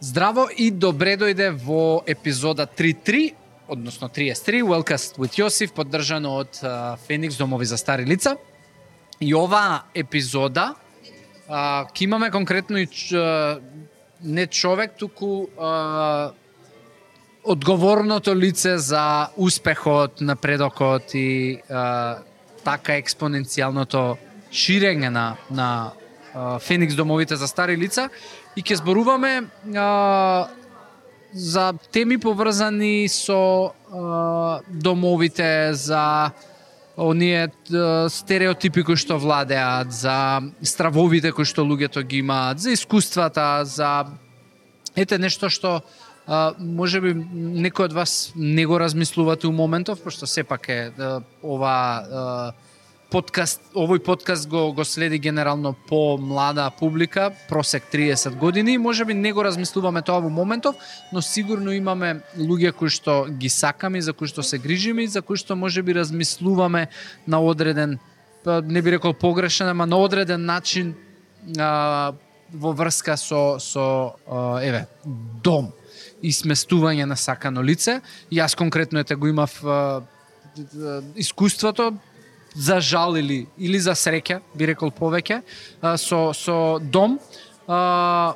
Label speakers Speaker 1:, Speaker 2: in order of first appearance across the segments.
Speaker 1: Здраво и добре дојде во епизода 3.3, односно 33, Wellcast with Јосиф, поддржано од Феникс Домови за стари лица. И оваа епизода а, ке имаме конкретно и ч, а, не човек, туку а, одговорното лице за успехот, напредокот и а, така експоненцијалното ширење на, на Феникс домовите за стари лица и ќе зборуваме а, за теми поврзани со а, домовите, за оние стереотипи кои што владеат, за стравовите кои што луѓето ги имаат, за искуствата, за ете нешто што а, може би некој од вас не го размислувате у моментов, пошто сепак е а, ова а, подкаст, овој подкаст го, го следи генерално по млада публика, просек 30 години, може би не го размислуваме тоа во моментов, но сигурно имаме луѓе кои што ги сакаме, за кои што се грижиме и за кои што може би размислуваме на одреден, па, не би рекол погрешен, ама на одреден начин а, во врска со, со а, еве, дом и сместување на сакано лице. Јас конкретно ете го имав а, искуството за жал или или за среќа, би рекол повеќе, со со дом. А,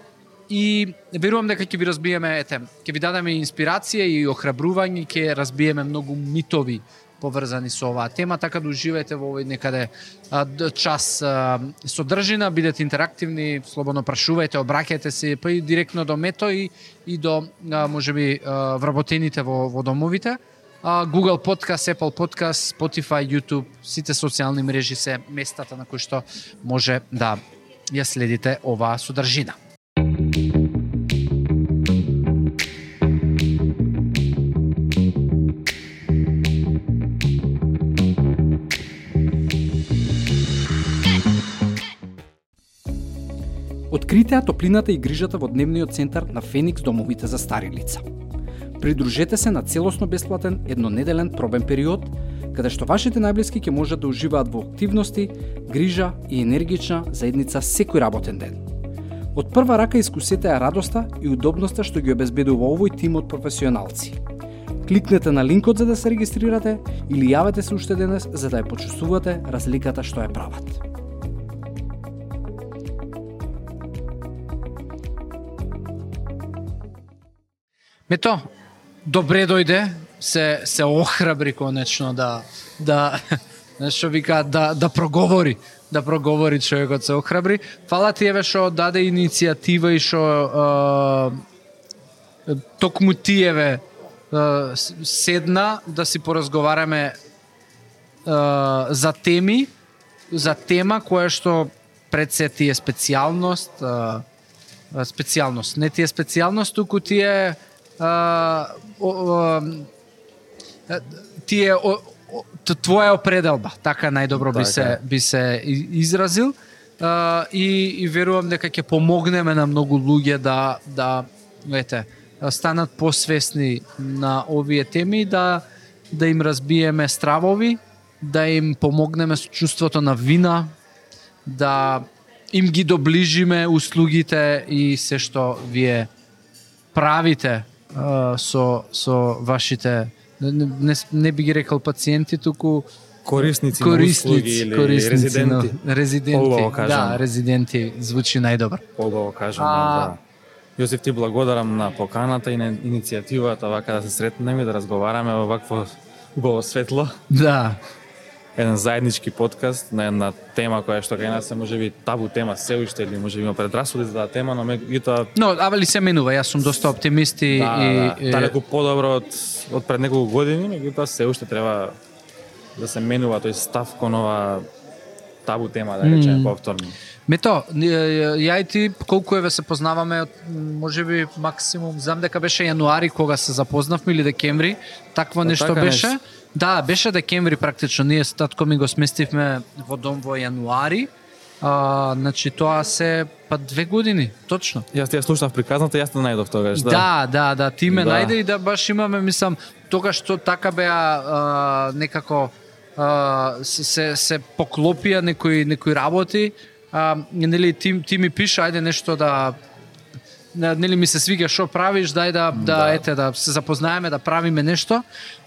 Speaker 1: и верувам дека ќе ви разбиеме, ете, ќе ви дадеме инспирација и охрабрување, ќе разбиеме многу митови поврзани со оваа тема, така да уживајте во овој некаде а, час а, содржина, бидете интерактивни, слободно прашувајте, обраќајте се па и директно до Мето и, и до а, можеби вработените во, во домовите. Google Podcast, Apple Podcast, Spotify, YouTube, сите социјални мрежи се местата на кои што може да ја следите оваа содржина. Откритеа топлината и грижата во дневниот центар на Феникс домовите за стари лица. Придружете се на целосно бесплатен еднонеделен пробен период, каде што вашите најблиски ќе можат да уживаат во активности, грижа и енергична заедница секој работен ден. Од прва рака искусете ја радоста и удобноста што ги обезбедува овој тим од професионалци. Кликнете на линкот за да се регистрирате или јавете се уште денес за да ја почувствувате разликата што ја прават. Мето, добре дојде, се се охрабри конечно да да нешто вика да да проговори, да проговори човекот се охрабри. Фала ти еве што даде иницијатива и што токму ти еве седна да си поразговараме за теми, за тема која што пред се ти е специјалност, специјалност, не ти е специјалност, туку ти е тие твоја определба, така најдобро би се би се изразил. Uh, и, и верувам дека ќе помогнеме на многу луѓе да да ете станат посвесни на овие теми да да им разбиеме стравови, да им помогнеме со чувството на вина, да им ги доближиме услугите и се што вие правите со со вашите не, не, не би ги рекал пациенти, туку
Speaker 2: корисници,
Speaker 1: корисници
Speaker 2: или
Speaker 1: корисници,
Speaker 2: резиденти.
Speaker 1: Но, резиденти, да, резиденти звучи најдобар.
Speaker 2: Поубаво кажам,
Speaker 1: А-
Speaker 2: да. Јосиф ти благодарам на поканата и на иницијативата вака да се сретнеме и да разговараме во вакво убаво светло.
Speaker 1: Да,
Speaker 2: Еден заеднички подкаст на една тема која што кај нас се можеби табу тема се уште или можеби има предрасуди за таа тема, но меѓутоа
Speaker 1: но авали се менува, јас сум доста оптимист и,
Speaker 2: да,
Speaker 1: и,
Speaker 2: да, далеку подобро од од пред неколку години, меѓутоа се уште треба да се менува тој став кон ова табу тема, да речеме повторно.
Speaker 1: Мето, ја и ти колку еве се познаваме, од, можеби максимум, знам дека беше јануари кога се запознавме или декември, такво нешто
Speaker 2: така
Speaker 1: беше.
Speaker 2: нешто.
Speaker 1: Да, беше декември практично, ние с татко ми го сместивме во дом во јануари. А, значи тоа се па две години, точно.
Speaker 2: Јас ти ја слушнав приказната, јас те најдов тогаш, да.
Speaker 1: Да, да, да, ти ме
Speaker 2: Да.
Speaker 1: најде и да баш имаме, мислам, тогаш што така беа а, некако а, се, се, се поклопија некои некои работи, а, нели ти, ти ми пише ајде нешто да нели ми се свиѓа што правиш, дај да да,
Speaker 2: Да.
Speaker 1: ете да се запознаеме, да правиме нешто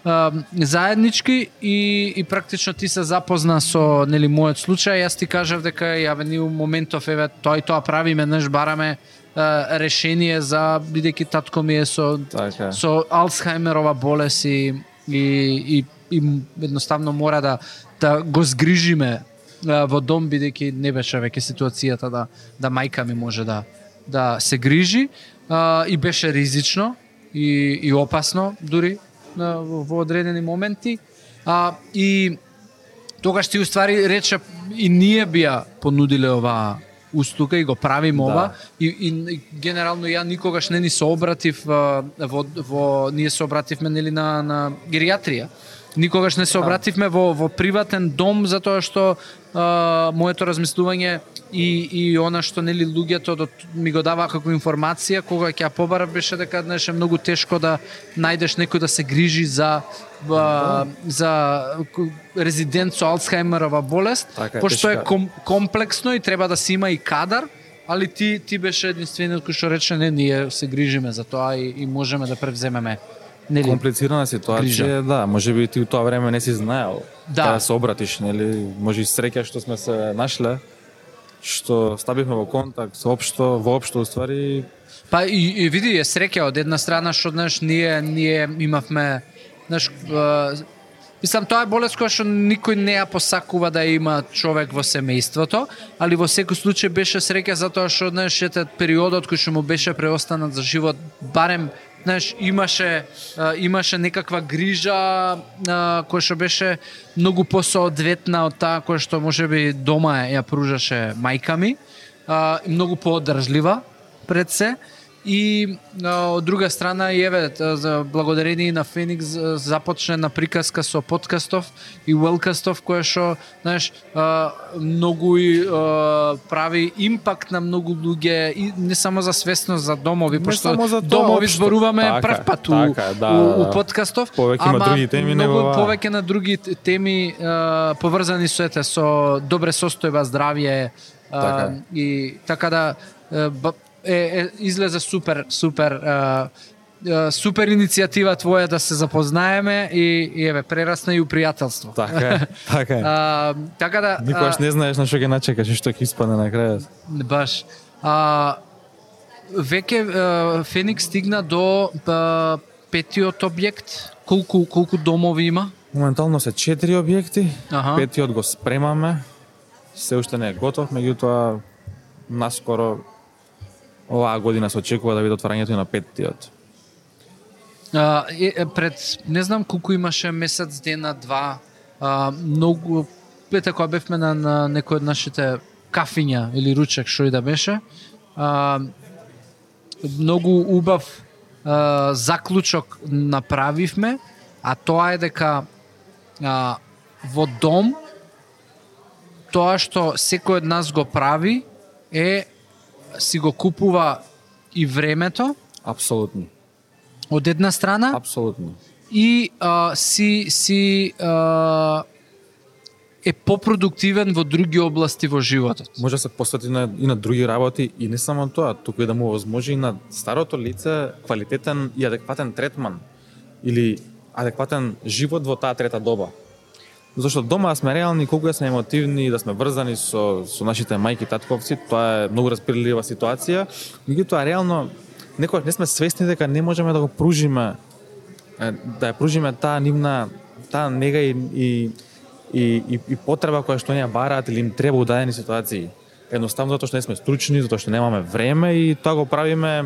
Speaker 1: а, заеднички и и практично ти се запозна со нели мојот случај, јас ти кажав дека ја ни у моментов еве тоа и тоа правиме, неш бараме а, решение за бидејќи татко ми е со
Speaker 2: Така.
Speaker 1: со Алцхаймерова болест и, и, и, и едноставно мора да, да го згрижиме во дом бидејќи не беше веќе ситуацијата да да мајка ми може да да се грижи а, и беше ризично и, и опасно дури а, во, одредени моменти. А, и тогаш ти уствари рече и ние бија понудиле оваа устука и го правиме
Speaker 2: Да.
Speaker 1: ова. И, и, и генерално ја никогаш не ни се обратив а, во, во ние се обративме нели на на гериатрија никогаш не се обративме во во приватен дом затоа што а, моето размислување и и она што нели луѓето до, ми го дава како информација кога ќе ја побарав беше дека знаеш е многу тешко да најдеш некој да се грижи за а, за резидент со Алцхаймерова болест,
Speaker 2: Така
Speaker 1: пошто е ком, комплексно и треба да се има и кадар, али ти ти беше единствениот кој што рече не ние се грижиме за тоа и, и можеме да превземеме нели
Speaker 2: комплицирана ситуација,
Speaker 1: Грижа.
Speaker 2: да, може би ти у тоа време не си знаел
Speaker 1: Да.
Speaker 2: каде се обратиш, нели, може и среќа што сме се нашле, што стабивме во контакт, воопшто, воопшто уствари,
Speaker 1: Па и, и види е среќа од една страна што знаеш ние ние имавме знаеш Мислам, тоа е болест која што никој не ја посакува да има човек во семејството, али во секој случај беше среќа затоа што знаеш ете периодот кој што му беше преостанат за живот, барем знаеш имаше а, имаше некаква грижа а, која што беше многу посоодветна од таа која што можеби дома ја пружаше мајка ми, а, и многу поодржлива пред се и а, од друга страна и еве за благодарение на Феникс започне на приказка со подкастов и Велкастов која што знаеш а, многу и а, прави импакт на многу луѓе и не само за свесност за домови
Speaker 2: Не
Speaker 1: пошто
Speaker 2: само за тоа,
Speaker 1: домови
Speaker 2: општо.
Speaker 1: зборуваме
Speaker 2: Така
Speaker 1: прв пат у,
Speaker 2: така да,
Speaker 1: у,
Speaker 2: да,
Speaker 1: у
Speaker 2: да.
Speaker 1: подкастов
Speaker 2: Повеќе има
Speaker 1: ама
Speaker 2: други теми
Speaker 1: многу
Speaker 2: него оваа.
Speaker 1: повеќе на други теми а, поврзани со ете со добре состојба здравје а,
Speaker 2: Така
Speaker 1: и така да е, е, е излезе супер супер а, супер иницијатива твоја да се запознаеме и, и еве прерасна и у пријателство.
Speaker 2: така е, така е.
Speaker 1: А, така да
Speaker 2: Никогаш не знаеш на што ќе начекаш и што ќе испадне на крајот.
Speaker 1: Баш. А, веќе Феникс стигна до а, петиот објект. Колку колку домови има?
Speaker 2: Моментално се четири објекти,
Speaker 1: Аха.
Speaker 2: петиот го спремаме, се уште не е готов, меѓутоа наскоро оваа година се очекува да биде отварањето и на петтиот.
Speaker 1: А, е, е, пред не знам колку имаше месец дена два а, многу ете кога така, бевме на, на некој од нашите кафиња или ручек што и да беше а, многу убав а, заклучок направивме а тоа е дека а, во дом тоа што секој од нас го прави е си го купува и времето
Speaker 2: Апсолутно,
Speaker 1: од една страна
Speaker 2: апсолутно.
Speaker 1: и а, си си а, е попродуктивен во други области во животот.
Speaker 2: Може да се посвети на, и на други работи и не само тоа, туку и да му возможи и на старото лице квалитетен и адекватен третман или адекватен живот во таа трета доба. Зошто дома сме реални, колку да сме емотивни, да сме врзани со, со нашите мајки, татковци, тоа е многу распирлива ситуација. Меѓутоа, реално, некој не сме свесни дека не можеме да го пружиме, да ја пружиме таа нивна, таа нега и, и, и, и, и потреба која што не ја бараат или им треба у дадени ситуации. Едноставно затоа што не сме стручни, затоа што немаме време и тоа го правиме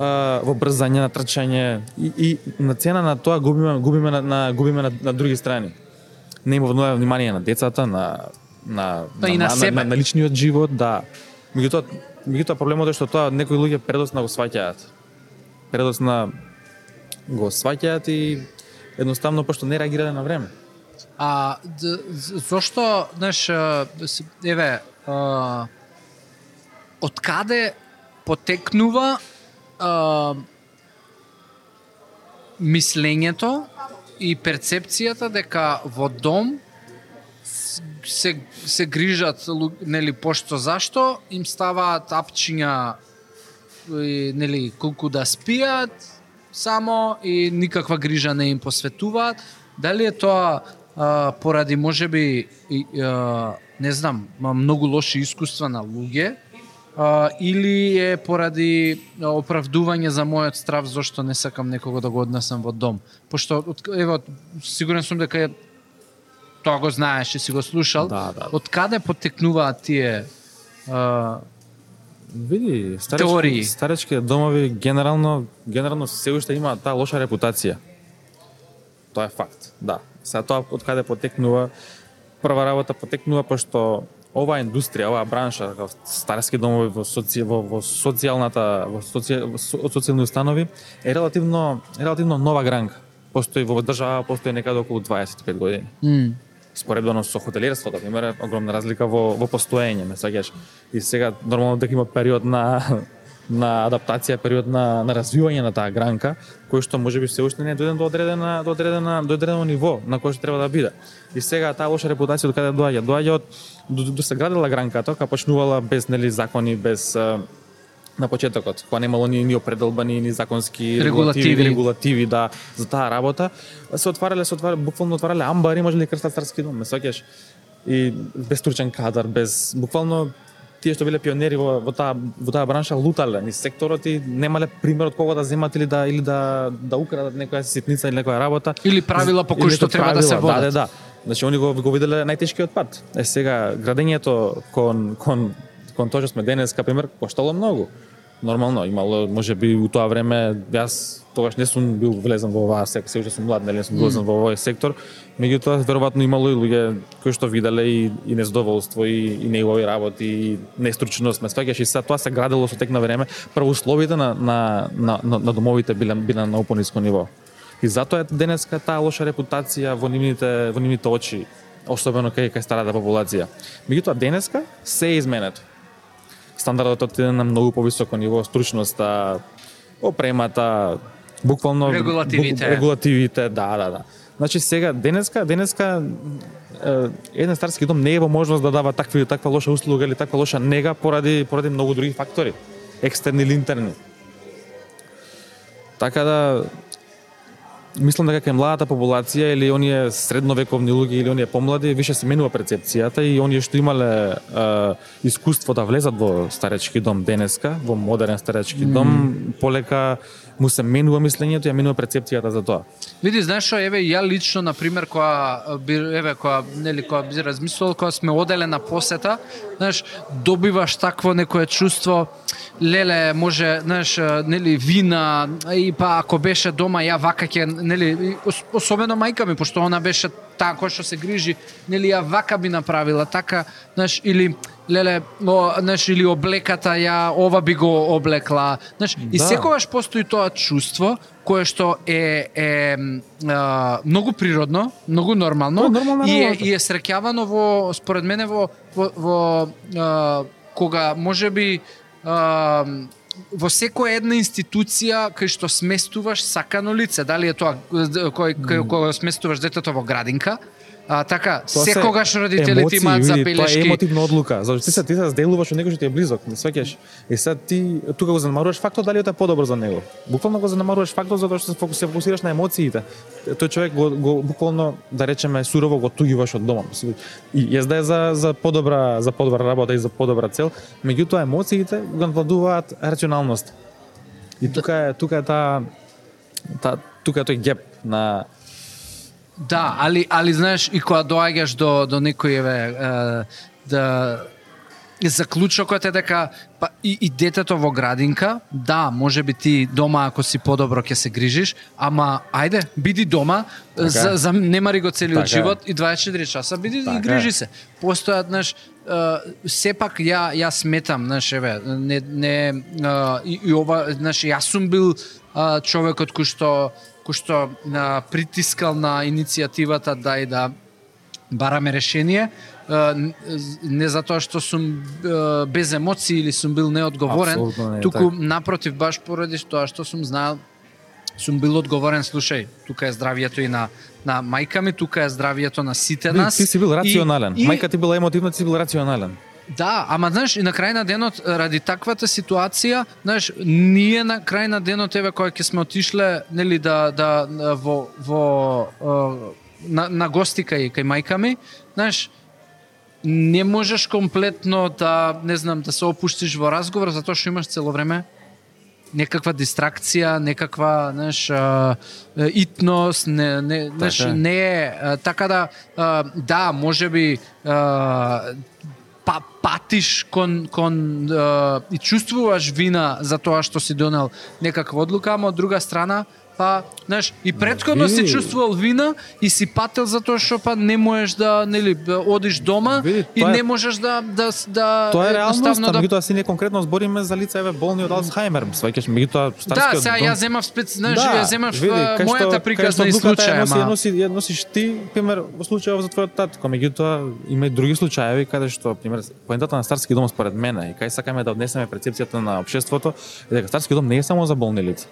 Speaker 2: во брзање, на трчање и, и на цена на тоа губиме губиме на, на губиме на, на други страни. Не има внове внимание на децата, на на
Speaker 1: и на себе.
Speaker 2: на, на, личниот живот, да. Меѓутоа, меѓутоа проблемот е што тоа некои луѓе предосна го сваќаат. Предосна го сваќаат и едноставно пошто не реагирале на време.
Speaker 1: А зошто, знаеш, еве, а, од каде потекнува а, мислењето и перцепцијата дека во дом се се грижат нели пошто зашто им ставаат апчиња нели колку да спијат само и никаква грижа не им посветуваат. Дали е тоа а, поради можеби и, а, не знам, многу лоши искуства на луѓе а, или е поради оправдување за мојот страв зашто не сакам некого да го однесам во дом. Пошто од- ево сигурен сум дека е тоа го знаеш и си го слушал.
Speaker 2: Да, да.
Speaker 1: Од каде потекнуваат тие а,
Speaker 2: Види,
Speaker 1: Теории.
Speaker 2: старечки, старечки домови генерално генерално се уште имаат таа лоша репутација. Тоа е факт, да. Сега тоа од каде потекнува, прва работа потекнува пошто оваа индустрија, оваа бранша, старски домови во, соци, во, во социјалната, во, соци, со- социјални установи, е релативно, е релативно нова гранка. Постои во држава, постои некаде околу 25 години
Speaker 1: м,
Speaker 2: споредбено со хотелиерството, например, е огромна разлика во во постоење, ме сеќаш. И сега нормално дека има период на на адаптација, период на на развивање на таа гранка, кој што можеби се уште не е дојден до одредена до одредена до одредено ниво на кој што треба да биде. И сега таа лоша репутација од каде доаѓа? Доаѓа од до, се градела гранката, кога почнувала без нели закони, без на почетокот, кога немало ни, ни определбани, ни законски
Speaker 1: Регулативи.
Speaker 2: регулативи, регулативи да, за таа работа, се отварале, се отварале, буквално отварале амбари, можеле да крстат царски дом, ме сеќаш? И без стручен кадар, без буквално тие што биле пионери во, во таа во таа бранша лутале низ секторот и немале пример од кого да земат или да или да да украдат некоја ситница или некоја работа.
Speaker 1: Или правила по кои што треба да се
Speaker 2: правила,
Speaker 1: водат.
Speaker 2: Да, да, да. Значи они го, го виделе најтешкиот пат. Е сега градењето кон кон кон тоа што сме денеска пример коштало многу. Нормално, имало можеби у тоа време јас тогаш не сум бил влезен во оваа сектор, се уште сум млад, нели не сум влезен во овој сектор. Меѓутоа веројатно имало и луѓе кои што виделе и, и незадоволство и, и неубави работи и нестручност, ме сваќаш и сега тоа се градело со тек на време. Прво условите на на на, на, на домовите биле биле на упониско ниво. И затоа е денеска таа лоша репутација во нивните во нивните очи, особено кај кај старата популација. Меѓутоа денеска се е изменето. Стандардот отиде на многу повисоко ниво, стручноста, опремата, буквално
Speaker 1: Регулативите.
Speaker 2: бу- регулативите, да, да, да. Значи сега денеска, денеска еден старски дом не е во можност да дава такви таква лоша услуга или таква лоша нега поради поради многу други фактори, екстерни или интерни. Така да мислам дека кај младата популација или оние средновековни луѓе или оние помлади више се менува перцепцијата и оние што имале е, искуство да влезат во старечки дом денеска, во модерен старечки дом, полека му се менува мислењето и ја менува перцепцијата за тоа.
Speaker 1: Види, знаеш што, еве ја лично на пример која би еве која нели која би размислувал кога сме оделе на посета, знаеш, добиваш такво некое чувство леле може, знаеш, нели вина и па ако беше дома ја вака ќе нели особено мајка ми пошто она беше таа која што се грижи, нели ја вака би направила така, знаеш, или леле, о, знаеш, или облеката ја ова би го облекла, знаеш, и
Speaker 2: Да.
Speaker 1: секогаш постои тоа чувство кое што е е а, многу природно, многу нормално
Speaker 2: Тоа е нормална
Speaker 1: и е и е среќавано во според мене во во, во а, кога можеби во секоја една институција кај што сместуваш сакано лице, дали е тоа кој кој кој сместуваш детето во градинка, а, така
Speaker 2: Тоа се
Speaker 1: секогаш родителите имаат
Speaker 2: види, Тоа е
Speaker 1: забелешки.
Speaker 2: емотивна одлука, зашто ти се ти се зделуваш од некој што ти е близок, не сваќаш. И сега ти тука го занемаруваш фактот дали тоа е подобро за него. Буквално го занемаруваш фактот затоа што се фокус- се фокусираш на емоциите. Тој човек го, го буквално да речеме сурово го туѓуваш од дома. И јас да е за за подобра за подобра работа и за подобра цел, меѓутоа емоциите го надвладуваат рационалност. И тука е тука е таа та, тука е тој геп на
Speaker 1: Да, али али знаеш и кога доаѓаш до до некој еве да заклучокот е дека па и, и детето во градинка, да, може би ти дома ако си подобро ќе се грижиш, ама ајде, биди дома,
Speaker 2: Така
Speaker 1: за, за немари го целиот
Speaker 2: Така
Speaker 1: живот и 24 часа биди
Speaker 2: Така
Speaker 1: и грижи се. Постојат, знаеш, сепак ја ја сметам, знаеш, еве, не не и, и ова, знаеш, јас сум бил а, човекот кој што кој што а, притискал на иницијативата да и да бараме решение, не затоа што сум без емоции или сум бил неодговорен,
Speaker 2: не
Speaker 1: туку
Speaker 2: така.
Speaker 1: напротив баш поради тоа што сум знаел сум бил одговорен, слушај, тука е здравието и на на мајка ми, тука е здравието на сите
Speaker 2: Ти,
Speaker 1: нас.
Speaker 2: ти си бил
Speaker 1: и-
Speaker 2: рационален.
Speaker 1: И,
Speaker 2: Мајка ти била емотивна, ти си бил рационален.
Speaker 1: Да, ама знаеш, и на крај на денот, ради таквата ситуација, знаеш, ние на крај на денот, еве, кој ќе сме отишле, нели, да, да, во, во, на, на гости кај, кај мајка ми, знаеш, не можеш комплетно да, не знам, да се опуштиш во разговор, затоа што имаш цело време некаква дистракција, некаква, знаеш, итност, не, не, знаеш,
Speaker 2: Така е.
Speaker 1: не е, така да, да, можеби, па, патиш кон, кон а, и чувствуваш вина за тоа што си донел некаква одлука, ама од друга страна, па, знаеш, и предходно
Speaker 2: види.
Speaker 1: чувствувал вина и си пател затоа што па не можеш да, нели, одиш дома
Speaker 2: Види,
Speaker 1: и
Speaker 2: тоа е-
Speaker 1: не можеш да да да
Speaker 2: Тоа е реалност,
Speaker 1: едноставно
Speaker 2: да...
Speaker 1: да
Speaker 2: меѓутоа си не конкретно збориме за лица еве болни од Алцхаймер, сваќаш меѓутоа
Speaker 1: Да,
Speaker 2: старскиот
Speaker 1: сега
Speaker 2: дом...
Speaker 1: ја земав спец, знаеш, ја земав
Speaker 2: види, кај
Speaker 1: мојата
Speaker 2: што
Speaker 1: приказна и случај,
Speaker 2: ја носи,
Speaker 1: ама
Speaker 2: носи, ја носиш ти, пример, во случајот за твојот татко, меѓутоа има и други случаеви каде што, пример, поентата на старски дом според мене и кај сакаме да однесеме перцепцијата на општеството е дека старски дом не е само за болни лица,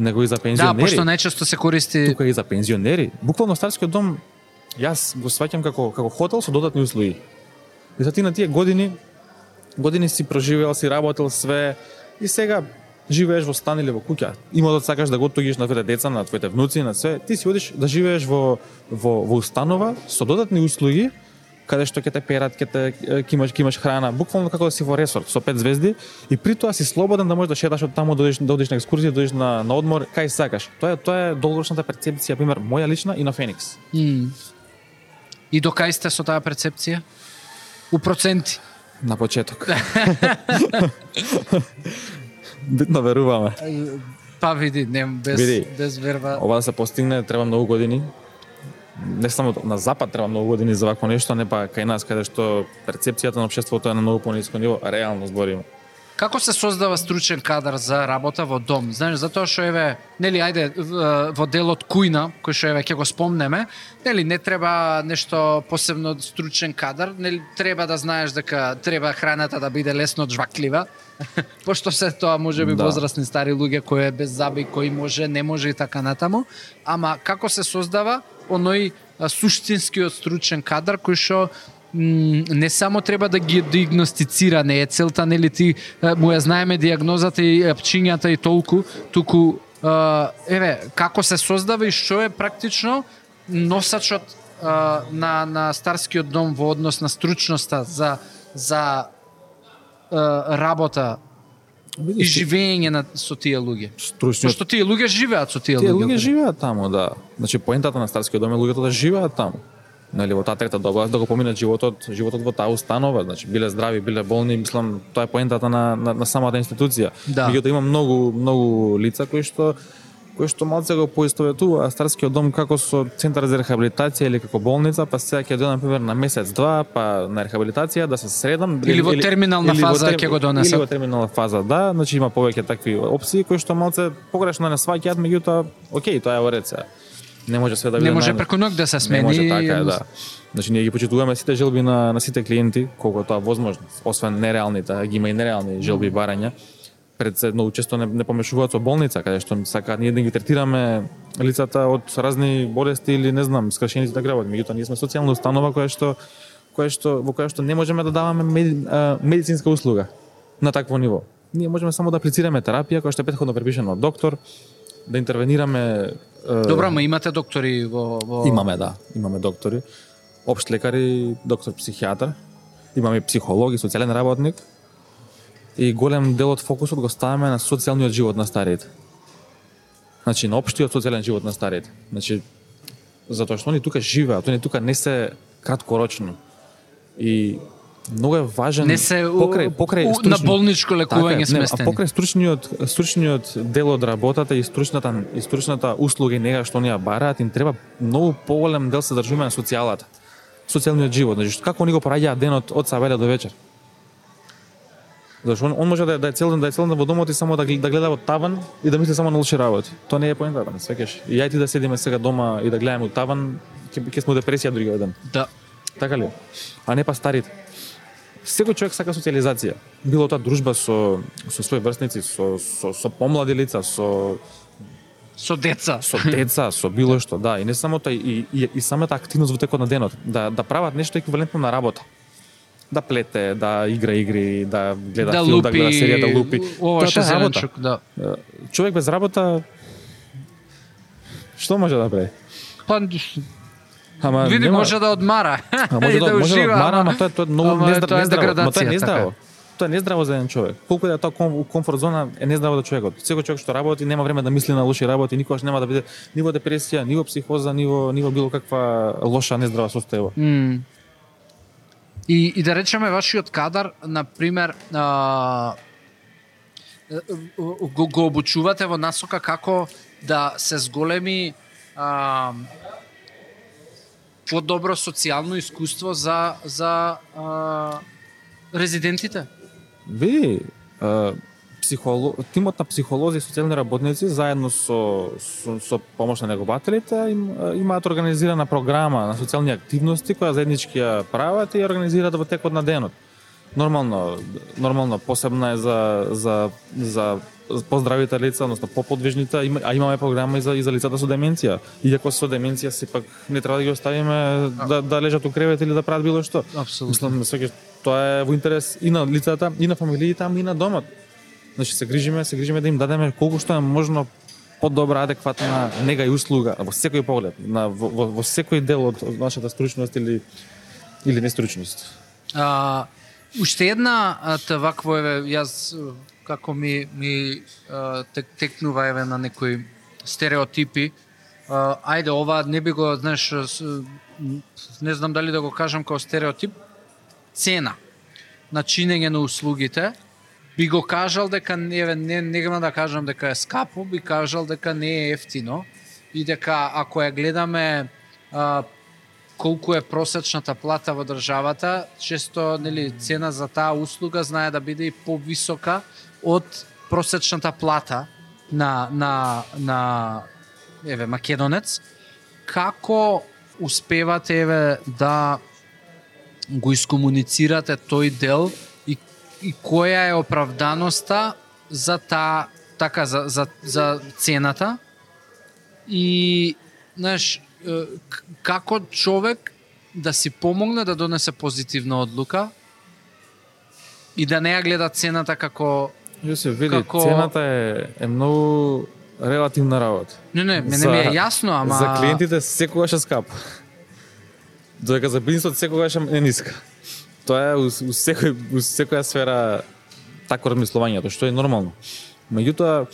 Speaker 2: него и за
Speaker 1: да,
Speaker 2: пензионери.
Speaker 1: пошто најчесто се користи
Speaker 2: тука и за пензионери. Буквално старскиот дом јас го сваќам како како хотел со додатни услуги. И за ти на тие години години си проживеал, си работел све и сега живееш во стан или во куќа. Ималот сакаш да го тугиш на твоите деца, на твоите внуци, на све. Ти си одиш да живееш во во во установа со додатни услуги каде што ќе те перат, ќе те ќе имаш ќе имаш храна, буквално како да си во ресорт со пет звезди и при тоа си слободен да можеш да шеташ од таму, да одиш да одиш на екскурзија, да одиш на на одмор, кај сакаш. Тоа е тоа е долгорочната перцепција, пример моја лична и на Феникс.
Speaker 1: М. И до кај сте со таа перцепција? У проценти.
Speaker 2: На почеток. Битно веруваме.
Speaker 1: Па види, не без
Speaker 2: Види.
Speaker 1: без верба.
Speaker 2: Ова да се постигне треба многу години. Не само на запад треба многу години за вакво нешто, не па кај нас каде што перцепцијата на општеството е на многу пониско ниво, реално збориме.
Speaker 1: Како се создава стручен кадар за работа во дом? Знаеш, затоа што еве, нели, ајде во делот кујна, кој што еве ќе го спомнеме, нели не треба нешто посебно стручен кадар, нели треба да знаеш дека треба храната да биде лесно жваклива. Пошто се тоа може би
Speaker 2: Да.
Speaker 1: возрастни стари луѓе кои е без заби, кои може, не може и така натаму, ама како се создава оној суштинскиот стручен кадар кој што не само треба да ги диагностицира, не е целта нели ти му ја знаеме диагнозата и пчињата и толку, туку еве како се создава и што е практично носачот на на старскиот дом во однос на стручноста за за работа и живење на со тие луѓе.
Speaker 2: Стручниот
Speaker 1: Пошто тие луѓе живеат со тие,
Speaker 2: Тие
Speaker 1: луѓе.
Speaker 2: луѓе живеат таму, да. Значи поентата на старскиот дом е луѓето да живеат таму. Нели во таа трета доба да го поминат животот, животот во таа установа, значи биле здрави, биле болни, мислам тоа е поентата на на, на самата институција.
Speaker 1: Да.
Speaker 2: Меѓутоа има многу многу лица кои што кои што малце го поистоветува старскиот дом како со центар за рехабилитација или како болница, па сега ќе дојдам пример на месец два, па на рехабилитација да се средам
Speaker 1: Или во терминална
Speaker 2: или
Speaker 1: фаза ќе го донесат.
Speaker 2: Или во терминална фаза, да, значи има повеќе такви опции кои што малце погрешно не сваќаат, меѓутоа, окей, тоа е во ред сега. Не може све да биде
Speaker 1: Не може преку ног да се
Speaker 2: Не
Speaker 1: смени.
Speaker 2: може така е, да. Значи ние ги почитуваме сите желби на на сите клиенти, колку тоа возможно, освен нереалните, ги има и нереални желби барања. Пред се многу често не, не помешуваат со болница, каде што сакаат ние да ги третираме лицата од разни болести или не знам, скршеници да гребат. Меѓутоа ние сме социјална установа која што која што во која што не можеме да даваме меди, а, медицинска услуга на такво ниво. Ние можеме само да аплицираме терапија која што е претходно препишана од доктор, да интервенираме е,
Speaker 1: Добро, ама имате доктори во, во...
Speaker 2: Имаме, да. Имаме доктори. Општ лекари, доктор психијатар. Имаме психолог и социјален работник. И голем дел од фокусот го ставаме на социјалниот живот на старите. Значи, на општиот социјален живот на старите. Значи, затоа што они тука живеат, они тука не се краткорочно. И многу е важен
Speaker 1: Не се
Speaker 2: покрај покрај
Speaker 1: у- на болничко лекување
Speaker 2: Така е, не,
Speaker 1: сместени.
Speaker 2: А покрај стручниот стручниот дел од работата и стручната и стручната услуга и нега што оние бараат, им треба многу поголем дел се држиме на социјалата. Социјалниот живот, значи како они го праќаат денот од сабеле до вечер. Зашто он, он може да, е- да е цел ден да е цел ден во домот и само да, да гледа во таван и да мисли само на лоши работи. Тоа не е поентата, свекеш. И јај ти да седиме сега дома и да гледаме у таван, ќе ќе сме депресија другиот ден.
Speaker 1: Да.
Speaker 2: Така ли? А не па старите. Секој човек сака социализација. Било тоа дружба со со своји врсници, со со, со помлади лица, со
Speaker 1: Со деца.
Speaker 2: со деца, со било што, да, и не само тоа и, и, и самата активност во текот на денот, да да прават нешто еквивалентно на работа. Да плете, да игра игри, да гледа
Speaker 1: да
Speaker 2: филм,
Speaker 1: лупи,
Speaker 2: да гледа серија, да лупи.
Speaker 1: Ова
Speaker 2: е работа.
Speaker 1: да.
Speaker 2: Човек без работа што може да прави?
Speaker 1: Па
Speaker 2: Ама
Speaker 1: види
Speaker 2: нема-
Speaker 1: може да одмара
Speaker 2: А може да,
Speaker 1: да
Speaker 2: може да одмара, ама тоа е тоа е многу нездраво,
Speaker 1: тоа е
Speaker 2: нездраво, ама тоа е нездраво.
Speaker 1: така
Speaker 2: Тоа е нездраво за еден човек. Колку да е тоа ком, комфорт зона е нездраво за човекот. Секој човек што работи нема време да мисли на лоши работи, никогаш нема да биде ни во депресија, ни во психоза, ни во, ни во било каква лоша нездрава состојба.
Speaker 1: М. И, и да речеме вашиот кадар, на пример, а, го, го обучувате во насока како да се зголеми а, подобро социјално искуство за за а, резидентите.
Speaker 2: Види, а, психоло... тимот на психолози и социјални работници заедно со, со, со помош на негователите им, имаат организирана програма на социјални активности која заеднички ја прават и ја организираат во текот на денот. Нормално, нормално посебна е за за за поздравите лица, односно поподвижните, а имаме програма и за и за лицата со деменција. Иако со деменција сепак не треба да ги оставиме да да лежат у кревет или да прават било што.
Speaker 1: Апсолутно.
Speaker 2: Мислам, свеќе тоа е во интерес и на лицата, и на фамилиите, ама и на домот. Значи се грижиме, се грижиме да им дадеме колку што е можно подобра, адекватна нега и услуга во секој поглед, на во, во, во секој дел од, од нашата стручност или или нестручност.
Speaker 1: А, уште една а, вакво еве јас како ми ми тек, текнува еве на некои стереотипи. А, ајде ова не би го знаеш не знам дали да го кажам како стереотип цена на чинење на услугите би го кажал дека не, не нема да кажам дека е скапо, би кажал дека не е ефтино и дека ако ја гледаме а, колку е просечната плата во државата, често нели цена за таа услуга знае да биде и повисока од просечната плата на на на еве македонец. Како успевате еве да го искомуницирате тој дел и, која е оправданоста за таа така за, за, за цената и знаеш како човек да си помогне да донесе позитивна одлука и да не ја гледа цената како
Speaker 2: Ја се види,
Speaker 1: Како-
Speaker 2: цената е, е многу релативна работа.
Speaker 1: не не мене ми е јасно ама
Speaker 2: За клиентите секогаш е скапо. Додека за бизнисот секогаш е ниска. Тоа е у, у секој у секоја сфера тако размислувањето, што е нормално. Меѓутоа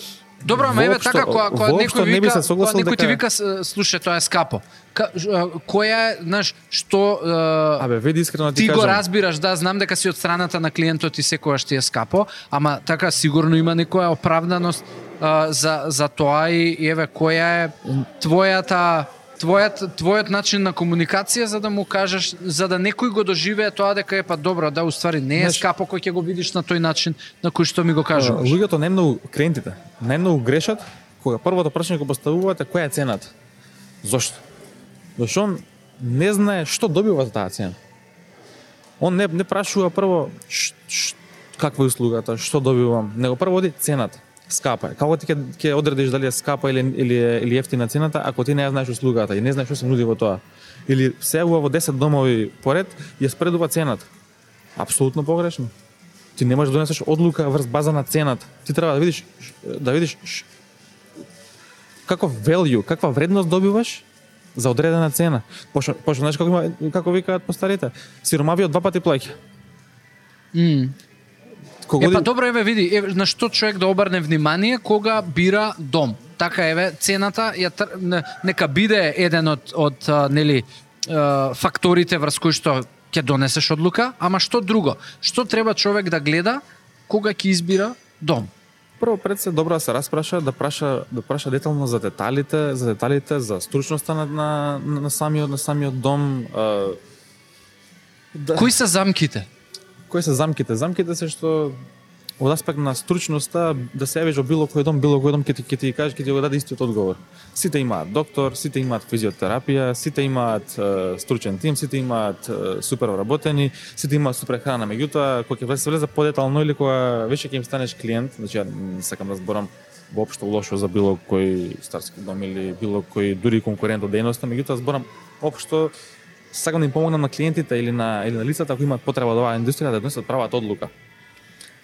Speaker 1: Добро, ама еве така кога кога некој
Speaker 2: не би
Speaker 1: вика,
Speaker 2: се согласил
Speaker 1: кога некој ти
Speaker 2: дека-
Speaker 1: вика «С- слушај тоа е скапо. Ка, која е, знаеш, што е,
Speaker 2: Абе, види искрено ти,
Speaker 1: ти
Speaker 2: кажам.
Speaker 1: го разбираш, да, знам дека си од страната на клиентот и секогаш ти е скапо, ама така сигурно има некоја оправданост а, за за тоа и еве која е твојата твојат твојот начин на комуникација за да му кажеш за да некој го доживее тоа дека е па добро да уствари не е
Speaker 2: Знаеш-
Speaker 1: скапо кој ќе го видиш на тој начин на кој што ми го кажуваш.
Speaker 2: Луѓето најмногу клиентите, најмногу грешат кога првото прашање го поставуваат е која е цената. Зошто? Зашто он не знае што добива за таа цена. Он не не прашува прво ш, ш, каква е услугата, што добивам, него прво оди цената. Скапа е. Како ти ќе ќе одредиш дали е скапа или или или ефтина цената ако ти не ја знаеш услугата и не знаеш што се нуди во тоа. Или се во 10 домови поред ја спредува цената. Апсолутно погрешно. Ти не можеш да донесеш одлука врз база на цената. Ти треба да видиш да видиш ш- каков value, каква вредност добиваш за одредена цена. Пошто, пошто знаеш како има како викаат постарите, сиромавиот два пати плаќа.
Speaker 1: Mm.
Speaker 2: Кога
Speaker 1: Е, па добро, еве види, еве, на што човек да обрне внимание кога бира дом. Така еве, цената ја нека биде еден од од нели факторите врз кои што ќе донесеш одлука, ама што друго? Што треба човек да гледа кога ќе избира дом?
Speaker 2: Прво пред се добро да се распраша, да праша да праша детално за деталите, за деталите, за стручноста на на, на самиот на самиот дом, а, да,
Speaker 1: Кои се замките?
Speaker 2: Кои се замките? Замките се што од аспект на стручноста да се јавиш во било кој дом, било кој дом ќе ти ќе ти каже, ќе ти го даде истиот одговор. Сите имаат доктор, сите имаат физиотерапија, сите имаат е, стручен тим, сите имаат е, супер вработени, сите имаат супер храна. Меѓутоа, кога ќе се влезе подетално или кога веќе ќе им станеш клиент, значи ја не сакам да зборам воопшто лошо за било кој старски дом или било кој дури конкурент од дејноста, меѓутоа зборам општо сакам да им помогнам на клиентите или на или на лицата кои имаат потреба да од оваа индустрија да донесат правата одлука.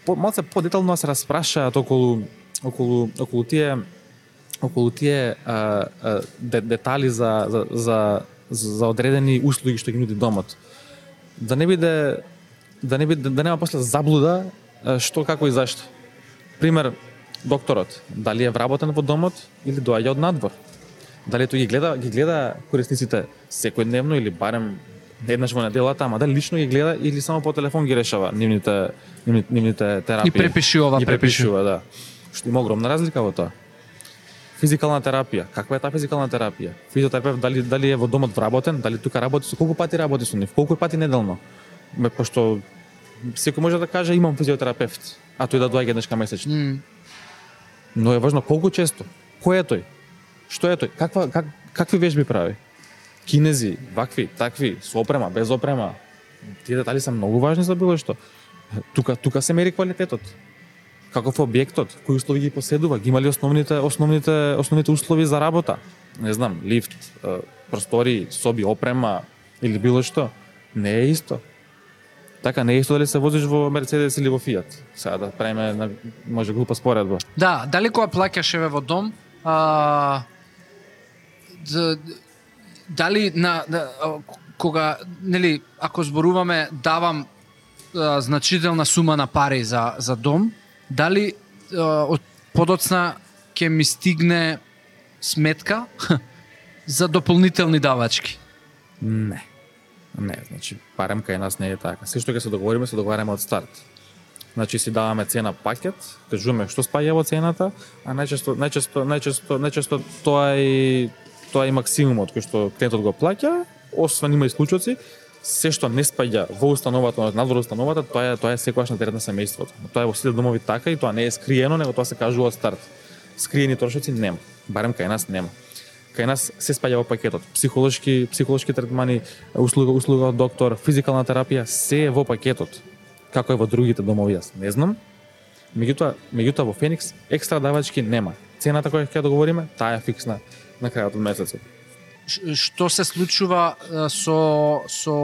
Speaker 2: По малце подетално се распрашаат околу околу околу тие околу тие а, а, де, детали за, за, за, за одредени услуги што ги нуди домот. Да не биде да не биде да нема после заблуда што како и зашто. Пример, докторот, дали е вработен во домот или доаѓа од надвор. Дали тој ги гледа ги гледа корисниците секојдневно или барем еднаш во неделата, ама дали лично ги гледа или само по телефон ги решава нивните нивните, нивните терапии.
Speaker 1: И препишува,
Speaker 2: ги
Speaker 1: препишува.
Speaker 2: да. Што има огромна разлика во тоа. Физикална терапија. Каква е таа физикална терапија? Физиотерапевт дали дали е во домот вработен, дали тука работи со колку пати работи со нив, колку пати неделно? Ме пошто секој може да каже имам физиотерапевт, а тој да доаѓа еднашка месечно.
Speaker 1: М,
Speaker 2: Но е важно колку често. Кој е тој? Што е тој? Каква как, какви вежби прави? Кинези, вакви, такви, со опрема, без опрема. Тие детали се многу важни за било што. Тука тука се мери квалитетот. Каков е објектот, кои услови ги поседува, ги има ли основните основните основните услови за работа? Не знам, лифт, простори, соби, опрема или било што. Не е исто. Така не е исто дали се возиш во Мерцедес или во Фиат. Сега да правиме може глупа споредба.
Speaker 1: Да, дали кога плаќаш еве во дом, а, дали на, на кога нели ако зборуваме давам а, значителна сума на пари за за дом, дали а, од подоцна ќе ми стигне сметка за дополнителни давачки.
Speaker 2: Не. Не, значи барем кај нас не е така. Се што ќе се договориме, се договараме од старт. Значи си даваме цена пакет, кажуваме што спаѓа во цената, а најчесто најчесто најчесто најчесто тоа е тоа е максимумот кој што клиентот го плаќа, освен има и случаи се што не спаѓа во установата, надвор установата, тоа е тоа е секогаш на терет на семејството. Тоа е во сите домови така и тоа не е скриено, него тоа се кажува од старт. Скриени трошоци нема. Барем кај нас нема кај нас се спаѓа во пакетот. Психолошки, психолошки третмани, услуга, услуга од доктор, физикална терапија, се е во пакетот. Како е во другите домови, јас не знам. Меѓутоа, меѓутоа во Феникс екстра давачки нема. Цената која ќе договориме, таа е фиксна на крајот од месецот.
Speaker 1: Ш- што се случува со со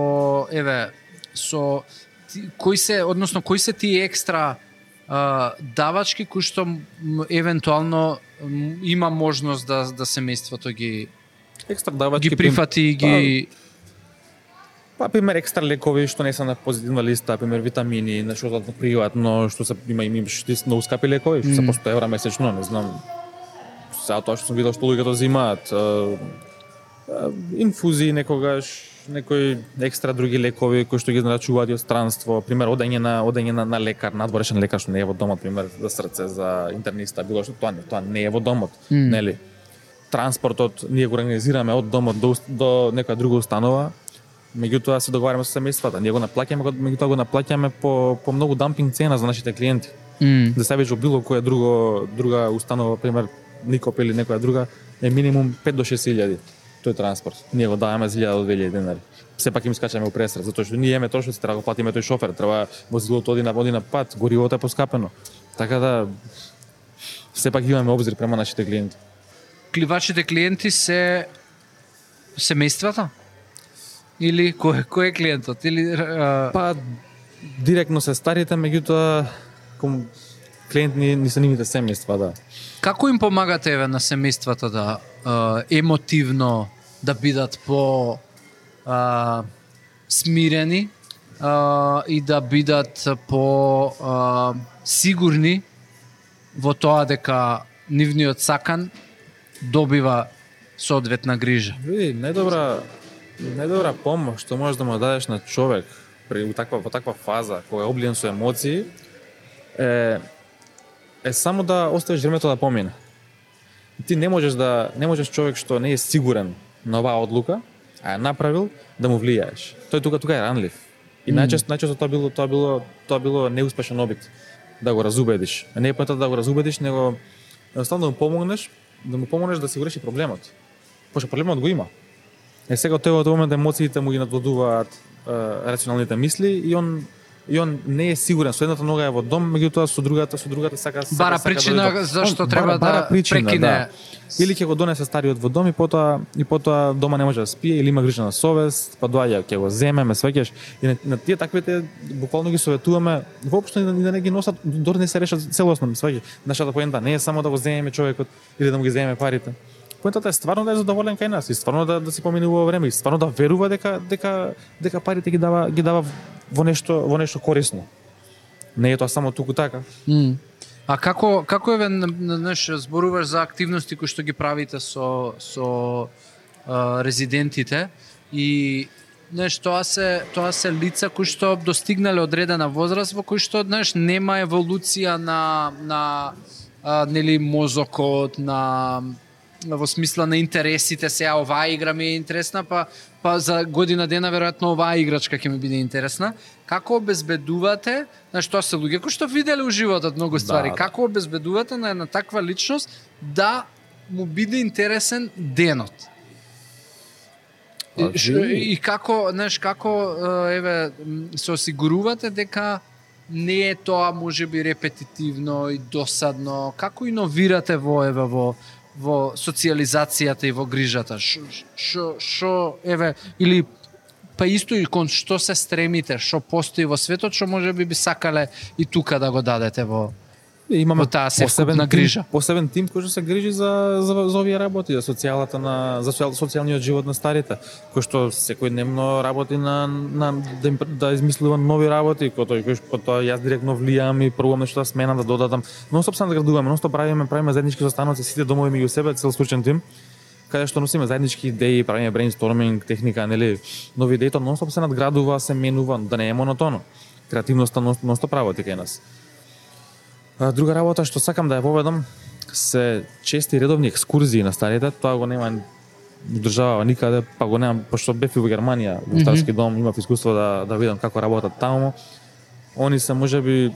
Speaker 1: еве со ти- кои се односно кои се тие екстра а, давачки кои што евентуално има можност да да семејството ги
Speaker 2: Екстра давачки
Speaker 1: ги прифати и ги
Speaker 2: Па, пример, екстра лекови што не се на позитивна листа, пример, витамини, нешто приватно, што се има има што се многу скапи лекови, што се по 100 евра месечно, не знам. Сега тоа што сум видел што луѓето е, инфузии некогаш, некои екстра други лекови кои што ги нарачуваат од странство, пример одење на одење на, на лекар, надворешен лекар што не е во домот, пример за срце, за интерниста, било што тоа не, тоа не е во домот,
Speaker 1: М.
Speaker 2: нели? Транспортот ние го организираме од домот до, до некоја друга установа, меѓутоа се договараме со семејствата. Ние го наплаќаме, меѓутоа го наплаќаме по, по многу дампинг цена за нашите клиенти.
Speaker 1: М,
Speaker 2: Да ставиш во било која друго друга установа, пример Никоп или некоја друга, е минимум 5 до 6 илјади тој транспорт. Ние го даваме за 1000 до 2000 денари. Сепак им скачаме у пресред, затоа што ние имаме трошоци, треба да го платиме тој шофер, треба возилото оди на оди на пат, горивото е поскапено. Така да сепак имаме обзир према нашите клиенти.
Speaker 1: кливачите клиенти се семејствата? Или кој кој е клиентот? Или а,
Speaker 2: Па директно се старите, меѓутоа ком клиент ни, ни се нивните семејства, да.
Speaker 1: Како им помагате еве на семејствата да а, емотивно да бидат по а, смирени а, и да бидат по а, сигурни во тоа дека нивниот сакан добива соодветна грижа.
Speaker 2: Види, најдобра најдобра помош што можеш да му дадеш на човек при таква во таква фаза кога е облиен со емоции е е само да оставиш времето да помине. Ти не можеш да не можеш човек што не е сигурен на оваа одлука, а ја направил да му влијаеш. Тој тука тука е ранлив. И најчесто најчесто тоа било тоа било тоа било неуспешен обид да го разубедиш. А не е поентата да го разубедиш, него едноставно да му помогнеш, да му помогнеш да си го реши проблемот. Пошто проблемот го има. Е сега тој во тој момент емоциите му ги надводуваат рационалните мисли и он и он не е сигурен, со едната нога е во дом, меѓутоа со другата, со другата сака сака,
Speaker 1: Бара
Speaker 2: сака
Speaker 1: причина
Speaker 2: да
Speaker 1: зашто
Speaker 2: Он
Speaker 1: треба да прекине.
Speaker 2: Да. Или ќе го донесе стариот во дом и потоа и потоа дома не може да спие или има грижа на совест, па доаѓа ќе го земе, ме свеќаш. И на, на тие таквите буквално ги советуваме воопшто и да, да не ги носат, дори не се решат целосно, ме свеќаш. Нашата поента не е само да го земеме човекот или да му ги земеме парите. Поентата е стварно да е задоволен кај нас и стварно да да си поминува време и стварно да верува дека дека дека парите ги дава ги дава во нешто во нешто корисно. Не е тоа само туку така.
Speaker 1: Mm. А како како еве знаеш зборуваш за активности кои што ги правите со со а, резидентите и знаеш тоа се тоа се лица кои што достигнале одредена возраст во кои што знаеш нема еволуција на на а, нели мозокот на во смисла на интересите сега оваа игра ми е интересна па па за година дена веројатно оваа играчка ќе ми биде интересна. Како обезбедувате знаеш тоа се луѓе кои што виделе у животот многу ствари
Speaker 2: Да, да.
Speaker 1: како обезбедувате на една таква личност да му биде интересен денот?
Speaker 2: Па,
Speaker 1: И, и како, знаеш, како еве се осигурувате дека не е тоа можеби репетитивно и досадно, како иновирате во еве во во социализацијата и во грижата? Шо Што што еве или па исто и кон што се стремите, што постои во светот, што можеби би сакале и тука да го дадете во
Speaker 2: Имаме
Speaker 1: таа севкупна грижа.
Speaker 2: Тим, посебен тим кој што се грижи за за, за овие работи, за социјалата на за социјал, социјалниот живот на старите, кој што секојдневно работи на на да, им, да измислува нови работи, кој тој кој што тоа јас директно влијам и пробувам нешто да смена да додадам. Но стоп сам да градуваме, но стоп правиме правиме заеднички состаноци сите домови меѓу себе, цел случаен тим каде што носиме заеднички идеи, правиме брейнсторминг, техника, нели, нови идеи, тоа нонстоп се надградува, се менува, да не е монотоно. Креативноста нон- нонстоп работи кај нас. Друга работа што сакам да ја поведам се чести редовни екскурзии на старите, тоа го нема држава никаде, па го немам, пошто бев и во Германија, во старски дом, имав искуство да, да видам како работат таму. Они се можеби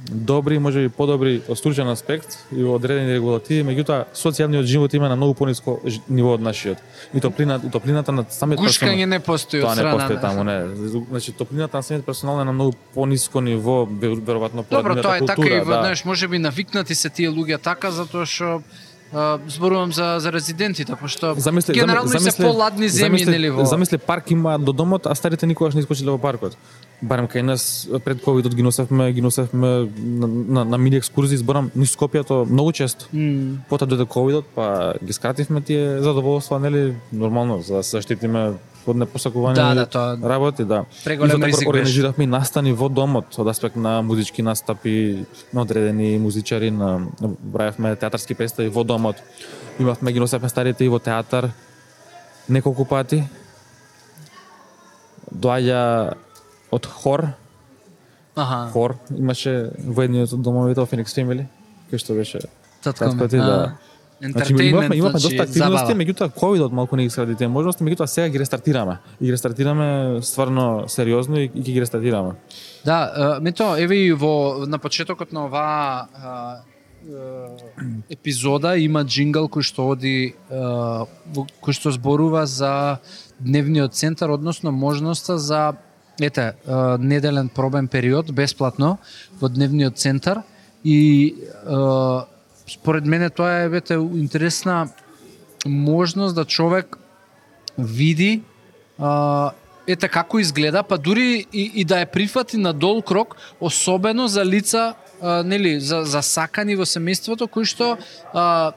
Speaker 2: добри, можеби подобри од стручен аспект и во одредени регулативи, меѓутоа социјалниот живот има на многу пониско ниво од нашиот. И топлината, топлината на самиот
Speaker 1: гушкање не постои од
Speaker 2: Тоа не
Speaker 1: страна.
Speaker 2: постои таму, не. Значи топлината на самиот персонал е на многу пониско ниво, ве- веројатно по
Speaker 1: Добро, тоа е така и во,
Speaker 2: да.
Speaker 1: знаеш, можеби навикнати се тие луѓе така затоа што зборувам за за резидентите, пошто
Speaker 2: Замисли,
Speaker 1: генерално и се поладни земји
Speaker 2: замисли,
Speaker 1: нели во
Speaker 2: Замисли парк има до домот, а старите никогаш не искочиле во паркот. Барем кај нас пред ковидот ги носевме, ги носевме на, на, на мини екскурзии, зборам низ Скопјето многу често.
Speaker 1: М,
Speaker 2: Потоа дојде ковидот, па ги скративме тие задоволства, нели, нормално за да се заштитиме од непосакувани
Speaker 1: Да, да, тоа
Speaker 2: работи, да.
Speaker 1: преголем ризик.
Speaker 2: Организиравме и настани во домот од аспект на музички настапи на одредени музичари, на правевме театарски представи во домот. Имавме ги носевме старите и во театар неколку пати. Доаѓа од хор,
Speaker 1: Аха,
Speaker 2: хор имаше во едниот од домовите во Phoenix Family, кој што беше
Speaker 1: татко
Speaker 2: да. Значи, имавме, имавме
Speaker 1: значи,
Speaker 2: доста активности, меѓутоа ковидот малку не ги скради тие можности, меѓутоа сега ги рестартираме. И ги рестартираме стварно сериозно и, и ги рестартираме.
Speaker 1: Да, мето, еве и во на почетокот на оваа епизода има джингл кој што оди кој што зборува за дневниот центар, односно можноста за ете, неделен пробен период бесплатно во дневниот центар и според мене тоа е вете интересна можност да човек види а, ете како изгледа, па дури и, и да ја прифати на дол крок, особено за лица, а, нели, за, за сакани во семејството, кои што а,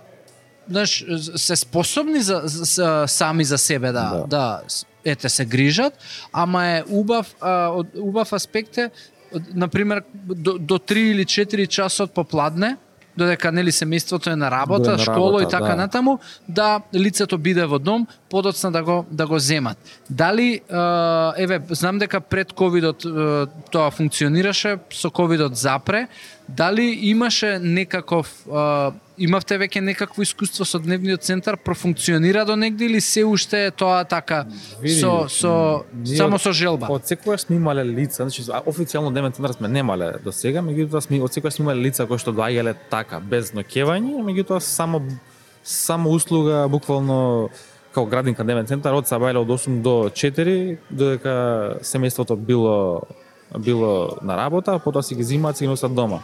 Speaker 1: знаеш, се способни за, за, сами за себе да, да.
Speaker 2: Да.
Speaker 1: ете се грижат, ама е убав а, од, убав аспект е од- на пример до, до 3 или 4 часот попладне додека нели семејството е на работа,
Speaker 2: Дое на
Speaker 1: школа и
Speaker 2: работа,
Speaker 1: така
Speaker 2: да.
Speaker 1: натаму, да лицето биде во дом, подоцна да го да го земат. Дали е, еве знам дека пред ковидот е, тоа функционираше, со ковидот запре, дали имаше некаков е, имавте веќе некакво искуство со дневниот центар, профункционира до негде или се уште е тоа така
Speaker 2: Види,
Speaker 1: со со
Speaker 2: ние
Speaker 1: само со желба?
Speaker 2: Од секогаш сме имале лица, значи а, официјално дневен центар сме немале до сега, меѓутоа сме од секогаш сме имале лица кои што доаѓале така без ноќевање, меѓутоа само само услуга буквално како градинка дневен центар од Сабајле од 8 до 4, додека семејството било било на работа, потоа си ги зимаат, си ги носат дома.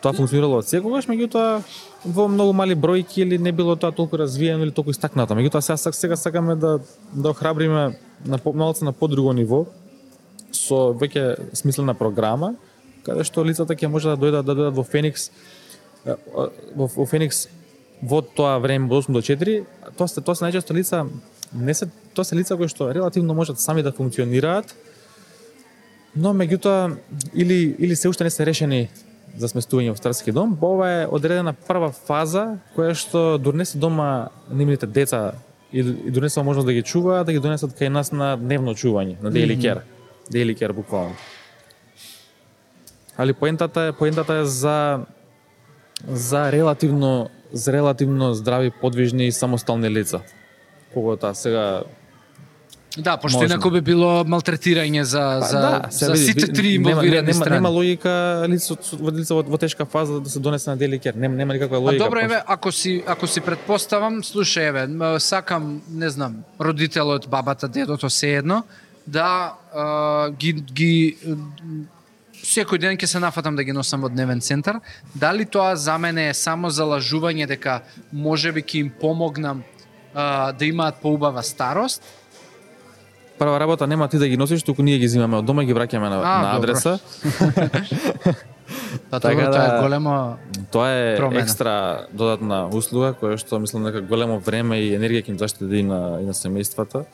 Speaker 2: Тоа функционирало од секогаш, меѓутоа во многу мали бројки или не било тоа толку развиено или толку истакнато. Меѓутоа сега, сега сакаме да да охрабриме на малце на подруго ниво со веќе смислена програма каде што лицата ќе може да дојдат да дојдат во Феникс во, во Феникс во тоа време од 8 до 4, тоа се тоа се најчесто лица не се тоа се лица кои што релативно можат сами да функционираат, но меѓутоа или или се уште не се решени за сместување во старски дом, ова е одредена прва фаза која што донесе дома нивните деца и, и донесува можност да ги чуваат, да ги донесат кај нас на дневно чување, на daily care. Daily care буквално. Али поентата е поентата е за за релативно за релативно здрави, подвижни и самостални лица. Поготоа сега
Speaker 1: Да, пошто
Speaker 2: Можно.
Speaker 1: инаку би било малтретирање за
Speaker 2: Па
Speaker 1: за
Speaker 2: да, се
Speaker 1: за
Speaker 2: види,
Speaker 1: сите три
Speaker 2: нема,
Speaker 1: инволвирани
Speaker 2: нема,
Speaker 1: страни.
Speaker 2: нема логика лицо во лице во, во тешка фаза да се донесе на деликер. Нема нема никаква
Speaker 1: А
Speaker 2: логика.
Speaker 1: добро
Speaker 2: пошто-
Speaker 1: еве, ако си ако си предпоставам, слушај еве, сакам, не знам, родителот, бабата, дедото се едно да а, ги ги секој ден ќе се нафатам да ги носам во дневен центар. Дали тоа за мене е само за лажување дека можеби ќе им помогнам а, да имаат поубава старост?
Speaker 2: Прва работа нема ти да ги носиш, туку ние ги земаме од дома и ги враќаме на,
Speaker 1: А,
Speaker 2: на адреса.
Speaker 1: Па
Speaker 2: Така
Speaker 1: тоа
Speaker 2: да-
Speaker 1: е големо
Speaker 2: Тоа е
Speaker 1: Промена.
Speaker 2: екстра додатна услуга која што мислам дека големо време и енергија ќе им заштеди на и на семејствата.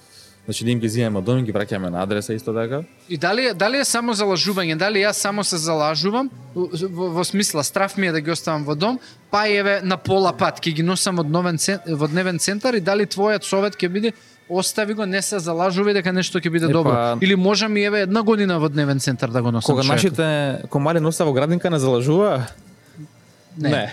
Speaker 2: Значи да им ги земаме од дома и ги враќаме на адреса исто така.
Speaker 1: И дали дали е само залажување, дали јас само се залажувам во, во, смисла страв ми е да ги оставам во дом, па еве на пола пат ќе ги носам од новен цен, во дневен центар и дали твојот совет ќе биде остави го, не се залажувај дека нешто ќе биде
Speaker 2: Е,
Speaker 1: добро. Или можам и еве една година во дневен центар да го носам.
Speaker 2: Кога нашите комари носа во градинка не залажува,
Speaker 1: не.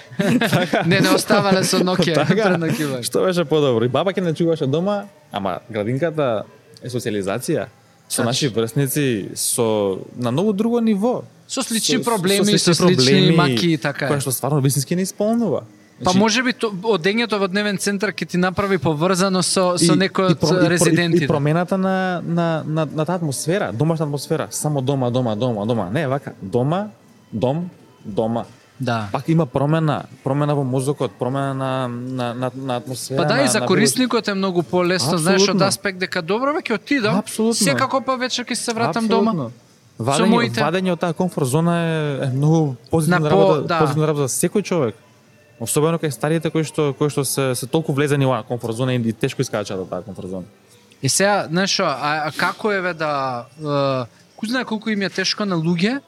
Speaker 1: не, не оставале со ноќе
Speaker 2: Така. Што беше подобро? И баба ќе не чуваше дома, ама градинката е социализација. Со
Speaker 1: Така.
Speaker 2: наши врсници, со на многу друго ниво.
Speaker 1: Со слични проблеми, со, слични маки и така.
Speaker 2: Која што стварно вистински не исполнува.
Speaker 1: Па може би то, одењето во дневен центар ќе ти направи поврзано со со некој од
Speaker 2: про- и,
Speaker 1: резидентите.
Speaker 2: и промената на, на, на, на таа атмосфера, домашна атмосфера, само дома, дома, дома, дома. Не, вака, дома, дом, дома.
Speaker 1: Да.
Speaker 2: Пак има промена, промена во мозокот, промена на, на, на, на атмосфера.
Speaker 1: Па да,
Speaker 2: на,
Speaker 1: и за
Speaker 2: на
Speaker 1: корисникот е многу полесно, знаеш, од аспект дека добро бе ќе отидам.
Speaker 2: Апсолутно.
Speaker 1: Секако па вечер ќе се вратам дома.
Speaker 2: Вадење,
Speaker 1: моите-
Speaker 2: вадење од таа комфорт зона е, е многу позитивна
Speaker 1: На по-
Speaker 2: работа,
Speaker 1: да.
Speaker 2: позитивна работа за секој човек. Особено кај старите кои што кои што се се толку влезени во комфорт зона и тешко искачаат од таа комфорт зона.
Speaker 1: И сега, знаеш, а, а како еве да е, кој знае колку им е тешко на луѓе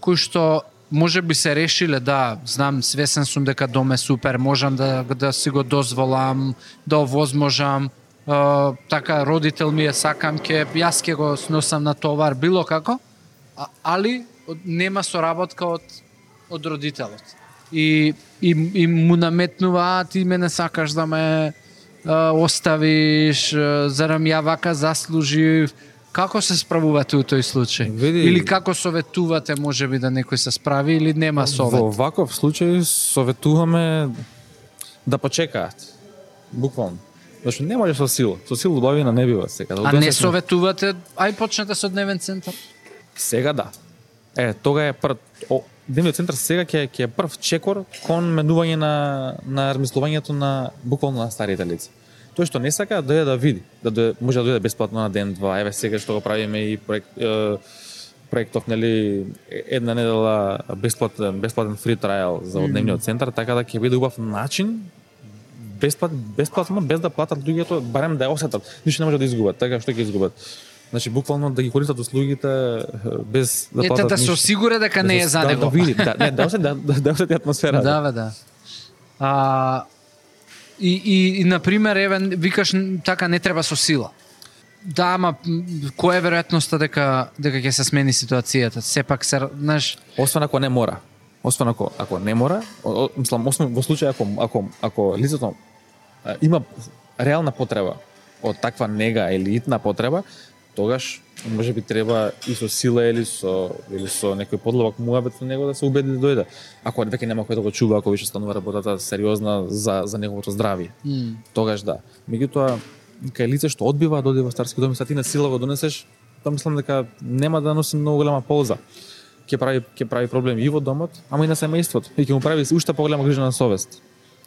Speaker 1: кои што може би се решиле да, знам, свесен сум дека дом е супер, можам да да си го дозволам, да овозможам, е, така родител ми е сакам ке јас ке го сносам на товар било како, а, али нема соработка од од родителот. И, и, и му наметнува, а ти мене сакаш да ме а, оставиш, зарам ја вака заслужив. Како се справувате у тој случај?
Speaker 2: Види-
Speaker 1: Или како советувате може би да некој се справи или нема совет?
Speaker 2: Во ваков случај советуваме да почекаат. Буквално. Зашто не може со сила. Со сила убавина не бива сега. Да
Speaker 1: А не советувате, ај почнете со дневен центар?
Speaker 2: Сега да. Е, тога е прв о, Дневниот центар сега ќе ќе е прв чекор кон менување на на размислувањето на буквално на старите лица. Тој што не сака да дојде да види, да дојде, може да дојде бесплатно на ден два. Еве сега што го правиме и проект е, проектов нели една недела бесплатен бесплатен фри трајал за mm. дневниот центар, така да ќе биде убав начин бесплат, бесплатно без да платат луѓето, барем да ја осетат. Ништо не може да изгубат, така што ќе изгубат. Значи буквално да ги користат услугите без да
Speaker 1: Ете
Speaker 2: платат
Speaker 1: да се
Speaker 2: ништо.
Speaker 1: осигуре дека не е за
Speaker 2: да,
Speaker 1: него.
Speaker 2: Да, види, да, не, да, осети, да, да, да осети атмосфера.
Speaker 1: Да, бе, да. А, и, и, и, например, еве, викаш, така не треба со сила. Да, ама која е веројатноста дека дека ќе се смени ситуацијата? Сепак се, знаеш,
Speaker 2: Освен ако не мора. Освен ако ако не мора, о, мислам освен во случај ако ако ако лицето има реална потреба од таква нега или итна потреба, тогаш може би треба и со сила или со или со некој подлабок муабет со него да се убеди да дојде. Ако веќе нема кој да го чува, ако више станува работата сериозна за за неговото здравје.
Speaker 1: м,
Speaker 2: тогаш да. Меѓутоа, кај лице што одбива да оди во старски дом, и са ти на сила го донесеш, тоа мислам дека нема да носи многу голема полза. Ќе прави ќе прави проблем и во домот, ама и на семејството. И ќе му прави уште поголема грижа на совест.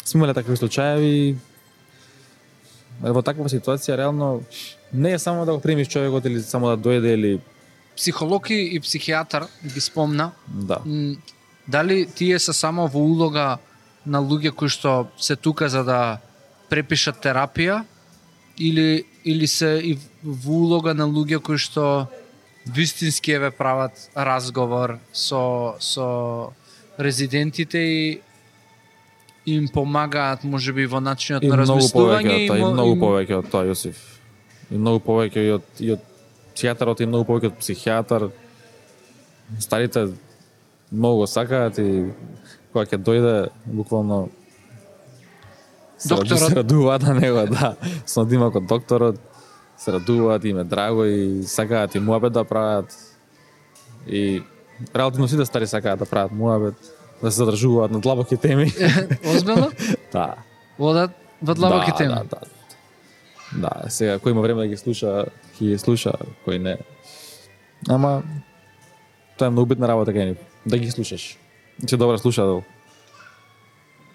Speaker 2: Сме имале такви случаи во таква ситуација реално не е само да го примиш човекот или само да дојде или
Speaker 1: Психолог и психијатар ги спомна,
Speaker 2: да.
Speaker 1: Дали тие се само во улога на луѓе кои што се тука за да препишат терапија или или се и во улога на луѓе кои што вистински еве прават разговор со со резидентите и им помагаат можеби во начинот
Speaker 2: И
Speaker 1: на размислување
Speaker 2: тоа, и
Speaker 1: мо-
Speaker 2: многу повеќе од тоа, Јосиф. И многу повеќе и од и од психијатарот и многу повеќе од психијатар. Старите многу го сакаат и кога ќе дојде буквално се,
Speaker 1: Докторот.
Speaker 2: се радуваат на него, да. Со дима код докторот се радуваат, им е драго и сакаат и муабет да прават. И релативно сите стари сакаат да прават муабет, да се задржуваат на длабоки теми.
Speaker 1: Озбилно?
Speaker 2: да.
Speaker 1: Водат во длабоки
Speaker 2: да,
Speaker 1: теми.
Speaker 2: Да, да. Да, сега кој има време да ги слуша, ќе ги слуша, кој не. Ама тоа е многу битна работа кај нив, да ги слушаш. Че добар слушател.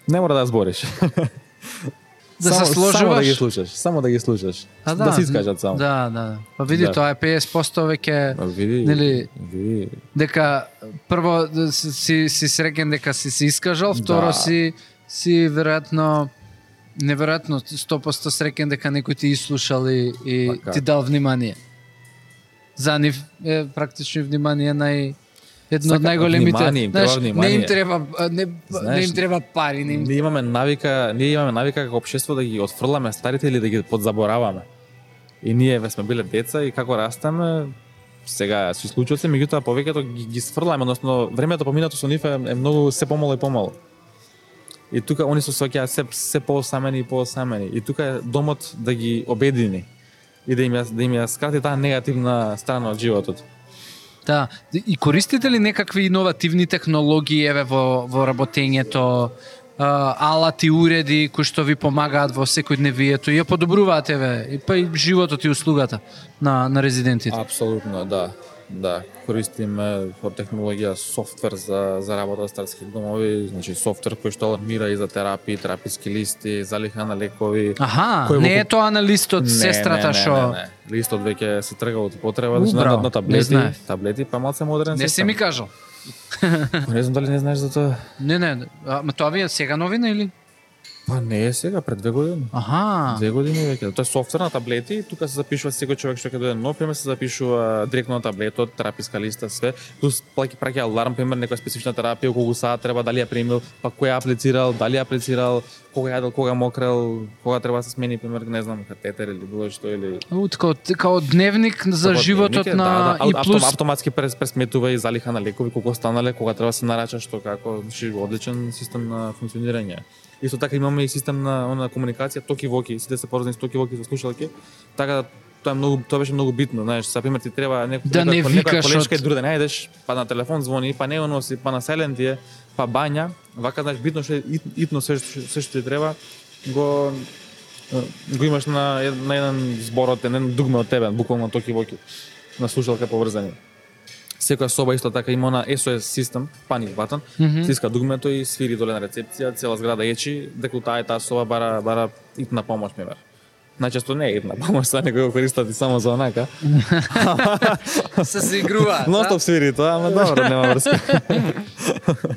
Speaker 2: Не мора да збориш.
Speaker 1: Да се
Speaker 2: само, Само да
Speaker 1: сложуваш.
Speaker 2: ги слушаш, само да ги слушаш.
Speaker 1: А,
Speaker 2: да, се искажат само.
Speaker 1: Да, да. Па види,
Speaker 2: Да.
Speaker 1: тоа е 50% веќе
Speaker 2: А, види,
Speaker 1: Нели-
Speaker 2: види.
Speaker 1: дека прво да си си, среќен дека си се искажал, второ
Speaker 2: Да.
Speaker 1: си си веројатно неверојатно 100% среќен дека некој ти изслушал и, и
Speaker 2: Така.
Speaker 1: ти дал внимание. За нив е практично внимание нај едно од најголемите.
Speaker 2: внимание, им треба
Speaker 1: Знаеш, не им треба не, не
Speaker 2: Знаеш,
Speaker 1: им треба пари, не им
Speaker 2: Ние имаме навика, ние имаме навика како општество да ги отфрламе старите или да ги подзабораваме. И ние ве сме биле деца и како растеме, сега се случува се, меѓутоа повеќето ги, ги сфрламе, односно времето поминато со нив е, е многу се помало и помало. И тука они се соќаат се се поосамени и поосамени. И тука е домот да ги обедини и да им ја, да им ја скрати таа негативна страна од животот.
Speaker 1: Да, и користите ли некакви иновативни технологии еве во во работењето, алати, уреди кои што ви помагаат во секојдневието и ја подобруваат еве и па и животот и услугата на на резидентите.
Speaker 2: Апсолутно, да. Да, користиме од технологија софтвер за за работа со старски домови, значи софтвер кој што алармира и за терапии, тераписки листи, залиха на лекови.
Speaker 1: Аха,
Speaker 2: Кој
Speaker 1: не е тоа на листот сестрата
Speaker 2: не,
Speaker 1: што
Speaker 2: не, не, не. Листот веќе се трга од потреба, значи на, на таблети, таблети, па малце модерен
Speaker 1: не си
Speaker 2: систем.
Speaker 1: ми кажал.
Speaker 2: Не знам дали не знаеш за тоа.
Speaker 1: Не, не, а, ма тоа ви е сега новина или?
Speaker 2: Па не е сега, пред две години.
Speaker 1: Аха.
Speaker 2: Две години веќе. Тоа е софтвер на таблети, тука се запишува секој човек што ќе дојде нов, пример се запишува директно на таблетот, тераписка листа, све. Плюс плаќа праќа аларм, пример некоја специфична терапија, колку саат треба, дали ја примил, па кој ја аплицирал, дали ја аплицирал, кога јадел, кога мокрел, кога треба да се смени, пример, не знам, катетер или било што или
Speaker 1: У, Како, као дневник за
Speaker 2: Како
Speaker 1: животот
Speaker 2: дневник е,
Speaker 1: на
Speaker 2: да, да,
Speaker 1: и
Speaker 2: ав-
Speaker 1: плюс
Speaker 2: автом- автоматски прес, пресметува и залиха на лекови колку останале, кога треба да се нарача што како, значи одличен систем на функционирање. Исто така имаме и систем на она комуникација токи воки, сите се поврзани со токи воки со слушалки, така да тоа е многу тоа беше многу битно, знаеш, за пример ти треба некој
Speaker 1: Да не
Speaker 2: некоја,
Speaker 1: викаш
Speaker 2: колешка
Speaker 1: од-
Speaker 2: и друга да најдеш, па на телефон звони, па не носи, па на сайлент е, па бања, вака знаеш битно што ит- итно се се што ти треба го го имаш на, на еден зборот, на еден дугме од тебе, буквално токи воки на слушалка поврзани. Секоја соба исто така има на SOS систем, паник батон,
Speaker 1: Мгм.
Speaker 2: стиска дугмето и свири доле на рецепција, цела зграда ечи, дека таа е таа соба бара бара итна помош, пример. Најчесто не е итна помош, са некој го користат и само за онака.
Speaker 1: се се игруваат.
Speaker 2: Но
Speaker 1: да?
Speaker 2: стоп свири тоа, ама добро, нема врска.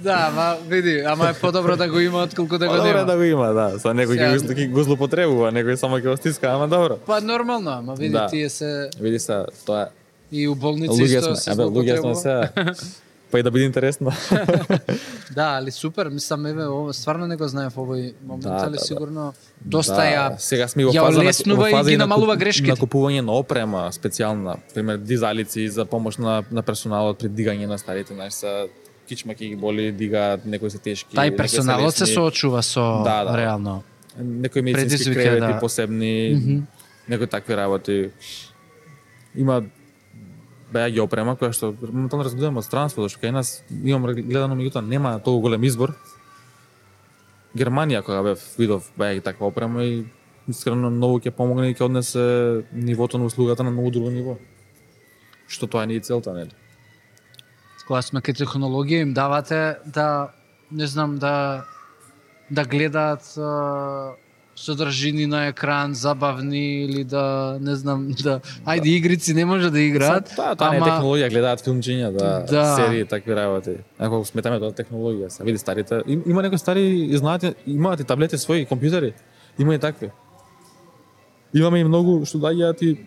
Speaker 1: Да, ма види, ама е подобро да го има отколку да го
Speaker 2: Добро
Speaker 1: нема.
Speaker 2: да го има, да. Са некој ќе
Speaker 1: Сега-
Speaker 2: го, злоупотребува, некој само ќе го стиска, ама добро.
Speaker 1: Па нормално, ама види
Speaker 2: Да.
Speaker 1: тие се
Speaker 2: Види се, тоа
Speaker 1: и у болници
Speaker 2: луѓе сме,
Speaker 1: се
Speaker 2: абе луѓе сме се. Па и да биде интересно.
Speaker 1: Да, али супер, мислам еве ова стварно не го знаев овој момент,
Speaker 2: Да,
Speaker 1: али
Speaker 2: да, да.
Speaker 1: сигурно доста
Speaker 2: да,
Speaker 1: ја
Speaker 2: сега сме во фаза на- во
Speaker 1: и
Speaker 2: фаза
Speaker 1: ги
Speaker 2: на
Speaker 1: намалува грешките.
Speaker 2: На купување на опрема специјална, пример дизалици за помош на на персоналот при дигање на старите, знаеш, са кичма ќе ги боли, дигаат, некои се тешки.
Speaker 1: Тај персоналот се соочува со
Speaker 2: Да, да.
Speaker 1: реално.
Speaker 2: некои медицински кревети
Speaker 1: да.
Speaker 2: посебни,
Speaker 1: Мгм.
Speaker 2: некои такви работи. Има беа ги опрема која што моментално разгледаме од странство, што кај нас имам гледано меѓутоа нема толку голем избор. Германија кога бев видов беа ги таква опрема и искрено многу ќе помогне и ќе однесе нивото на услугата на многу друго ниво. што тоа не е целта, нели?
Speaker 1: кога сме кај технологија им давате да не знам да да гледаат содржини на екран забавни или да не знам да ајде игрици не може да играат
Speaker 2: Тоа, тоа не е
Speaker 1: ама-
Speaker 2: технологија, гледаат филмчиња, да,
Speaker 1: Да.
Speaker 2: серии, такви работи. Ако сметаме тоа технологија, се види старите, им, има некои стари знаете, имаат и таблети своји компјутери, има и такви. Имаме и многу што доаѓаат и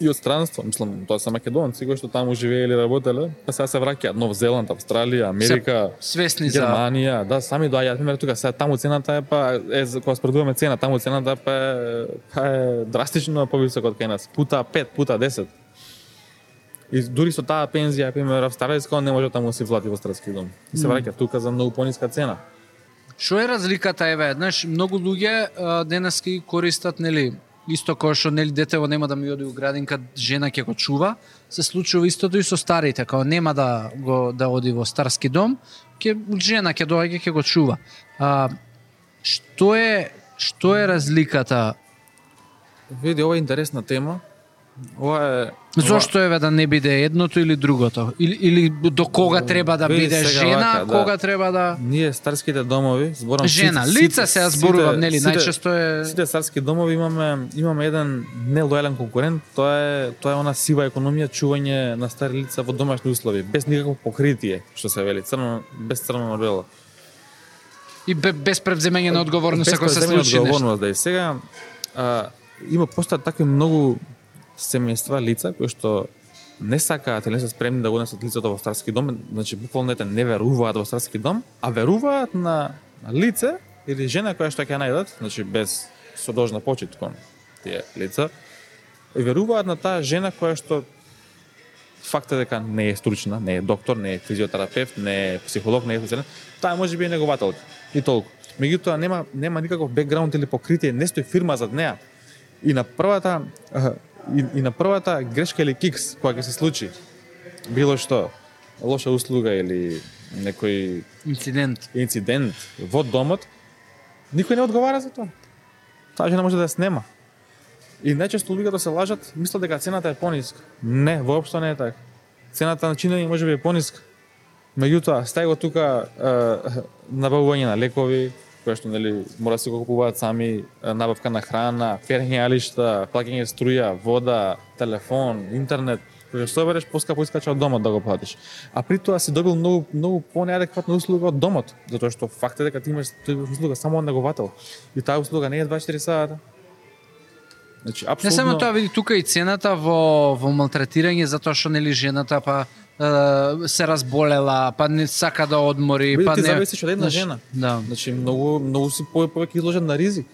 Speaker 2: и од странство, мислам, тоа се македонци кои што таму живееле и работеле, па сега се враќаат. Нов Зеланд, Австралија, Америка,
Speaker 1: свесни за
Speaker 2: Германија, да, сами доаѓаат, пример тука, сега таму цената е па е за- кога спредуваме цена, таму цената па е, па е драстично повисока од кај нас, пута 5, пута 10. И дури со таа пензија, пример австралијска, не може таму да си влати во старски дом. И се враќа тука за многу пониска цена.
Speaker 1: Што е разликата еве, знаеш, многу луѓе денеска ги користат нели исто кој што нели детево нема да ми оди у градинка, жена ќе го чува, се случува истото и со старите, као нема да го да оди во старски дом, ќе жена ќе доаѓа ќе го чува. А, што е што е разликата?
Speaker 2: Види, ова е интересна тема. Ова е
Speaker 1: Зошто еве да не биде едното или другото? Или, или до кога треба да
Speaker 2: Види,
Speaker 1: биде
Speaker 2: сега
Speaker 1: жена,
Speaker 2: вака, да.
Speaker 1: кога треба да
Speaker 2: Ние старските домови, зборам
Speaker 1: жена,
Speaker 2: сите-
Speaker 1: лица се зборувам, нели, најчесто е
Speaker 2: Сите царски домови имаме имаме еден нелојален конкурент, тоа е тоа е она сива економија чување на стари лица во домашни услови, без никакво покритие, што се вели, црно без црно на бело.
Speaker 1: и бе- без превземање на одговорност ако се случи нешто.
Speaker 2: одговорност, да и сега а, има постојат такви многу семејства лица кои што не сакаат или не се спремни да го несат лицето во старски дом, значи буквално ете не веруваат во старски дом, а веруваат на, на лице или жена која што ќе најдат, значи без содожна почит кон тие лица, и веруваат на таа жена која што факт е дека не е стручна, не е доктор, не е физиотерапевт, не е психолог, не е социјален, таа може би е негователка и толку. Меѓутоа нема нема никаков бекграунд или покритие, не стои фирма зад неа. И на првата и, и на првата грешка или кикс која ќе се случи, било што лоша услуга или некој
Speaker 1: Инцидент.
Speaker 2: инцидент во домот, никој не одговара за тоа. Таа жена може да ја снема. И најчесто луѓето се лажат, мислат дека цената е пониска. Не, воопшто не е така. Цената на чинење може би е пониска. Меѓутоа, стај го тука е, набавување на лекови, кои што нели мора да се го купуваат сами, набавка на храна, перење алишта, плаќање струја, вода, телефон, интернет, кој што собереш поскапо искача од домот да го платиш. А при тоа си добил многу многу понеадекватна услуга од домот, затоа што факт е дека ти имаш ти имаш услуга само од неговател. И таа услуга не е 24 сата. Значи,
Speaker 1: Не
Speaker 2: апсолутно...
Speaker 1: само тоа, види тука и цената во во малтретирање затоа што нели жената па се разболела, па не сака да одмори,
Speaker 2: Види,
Speaker 1: па
Speaker 2: ти
Speaker 1: не
Speaker 2: зависиш од една
Speaker 1: Знаеш,
Speaker 2: жена.
Speaker 1: Да.
Speaker 2: Значи многу многу си пове- повеќе изложен на ризик.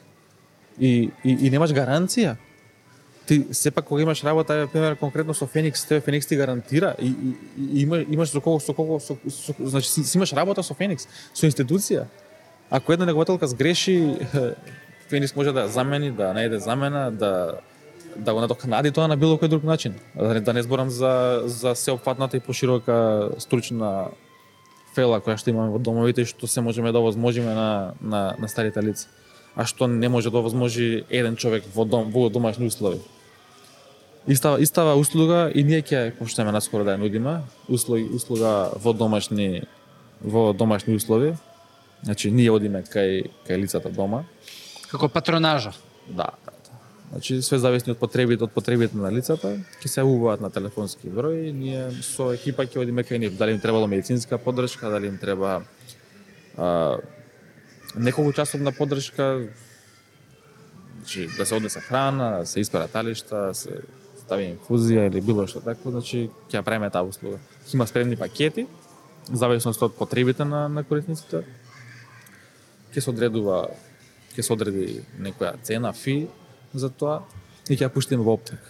Speaker 2: И, и, и немаш гаранција. Ти сепак кога имаш работа, пример конкретно со Феникс, тебе Феникс ти гарантира и, и, и има, имаш со кого со кого со, со, значи си, си имаш работа со Феникс, со институција. Ако една негователка сгреши, Феникс може да замени, да најде замена, да да го надокнади тоа на било кој друг начин. Да не, да не зборам за за сеопфатната и поширока стручна фела која што имаме во домовите и што се можеме да овозможиме на, на, на старите лица. А што не може да овозможи еден човек во дом во домашни услови. Истава истава услуга и ние ќе почнеме наскоро да ја нудиме, услуги услуга во домашни во домашни услови. Значи ние одиме кај кај лицата дома.
Speaker 1: Како патронажа.
Speaker 2: Да. Значи све зависи од потребите од потребите на лицата, ќе се јавуваат на телефонски број, ние со екипа ќе одиме кај нив, дали им требало медицинска поддршка, дали им треба а, неколку часовна поддршка, значи да се однесе храна, да се испера талишта, да се стави инфузија или било што такво, значи ќе ја правиме таа услуга. Има спремни пакети, зависност од потребите на, на корисниците. Ќе се одредува ќе се одреди некоја цена, фи за тоа и ќе ја пуштиме во оптек.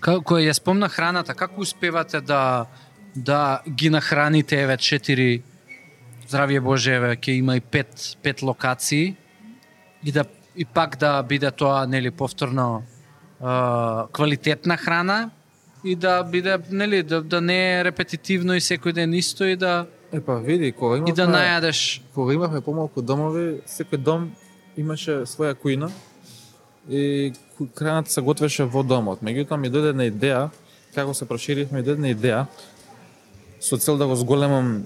Speaker 1: Како ја спомна храната, како успевате да да ги нахраните еве четири здравје Боже, еве ќе има и пет пет локации и да и пак да биде тоа нели повторно а, квалитетна храна и да биде нели да, да не е репетитивно и секој ден исто и да
Speaker 2: Епа, види, кога имавме,
Speaker 1: и да најадеш
Speaker 2: кога имавме помалку домови, секој дом имаше своја кујна и храната се готвеше во домот. Меѓутоа ми дојде една идеја како се проширивме дојде една идеја со цел да го зголемам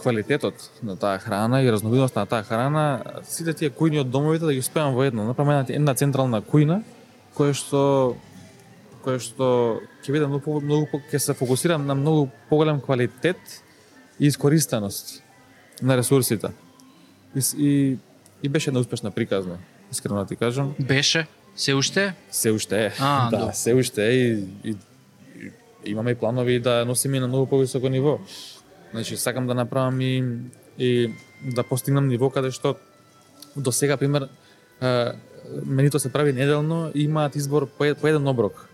Speaker 2: квалитетот на таа храна и разновидноста на таа храна, сите тие кујни од домовите да ги спеам во едно. Направам една, една централна кујна која што која што ќе биде многу многу ќе се фокусирам на многу поголем квалитет и искористеност на ресурсите. И, и, и беше една успешна приказна, искрено да ти кажам.
Speaker 1: Беше? Се уште?
Speaker 2: Се уште е.
Speaker 1: А,
Speaker 2: да,
Speaker 1: добро.
Speaker 2: се уште е и, и, и имаме и планови да носиме на многу повисоко ниво. Значи, сакам да направам и, и да постигнам ниво каде што до сега, пример, е, менито се прави неделно и имаат избор по, по еден оброк.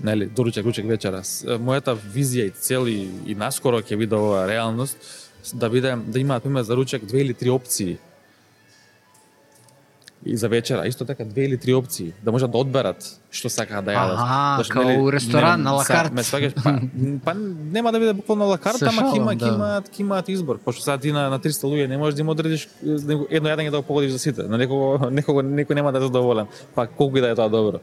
Speaker 2: Нели, доручек, ручек, вечера. Мојата визија и цел и, и наскоро ќе биде ова реалност, да биде да имаат пример за ручек две или три опции и за вечера, исто така две или три опции, да можат да одберат што сакаат да јадат.
Speaker 1: Аха,
Speaker 2: Зашто,
Speaker 1: као
Speaker 2: нели,
Speaker 1: у ресторан,
Speaker 2: не-
Speaker 1: на ла
Speaker 2: са-
Speaker 1: карт.
Speaker 2: Ме сваќаш, па, па нема да биде буквално ла карт,
Speaker 1: Се
Speaker 2: ама ќе има
Speaker 1: да.
Speaker 2: имаат имаат избор. Пошто сега ти на, на 300 луѓе не можеш да им одредиш е, едно јадење да го погодиш за сите. На некого некого некој нема да е задоволен. Па колку и да е тоа добро.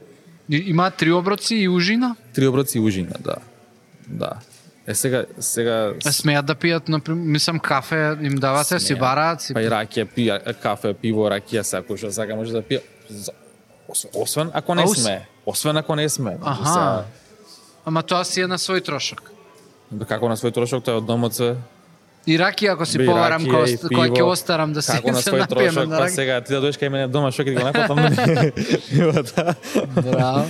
Speaker 1: Има три оброци и ужина?
Speaker 2: Три оброци и ужина, да. Да. Е сега сега
Speaker 1: Смеат да пијат, например, мислам кафе им давате, си бараат, си
Speaker 2: па и ракија, пија, кафе, пиво, ракија, секој што сака може да пие. Освен- ако не сме. Освен ако не сме.
Speaker 1: Аха. Ама тоа си е на свој трошок.
Speaker 2: Како на свој трошок, тој е од домот се.
Speaker 1: И ракија ако си
Speaker 2: Би,
Speaker 1: поварам
Speaker 2: и
Speaker 1: кој кој ќе остарам да се
Speaker 2: Како на
Speaker 1: се
Speaker 2: свој трошок,
Speaker 1: на
Speaker 2: па сега ти да дојдеш кај мене дома, што ќе го таа.
Speaker 1: Браво.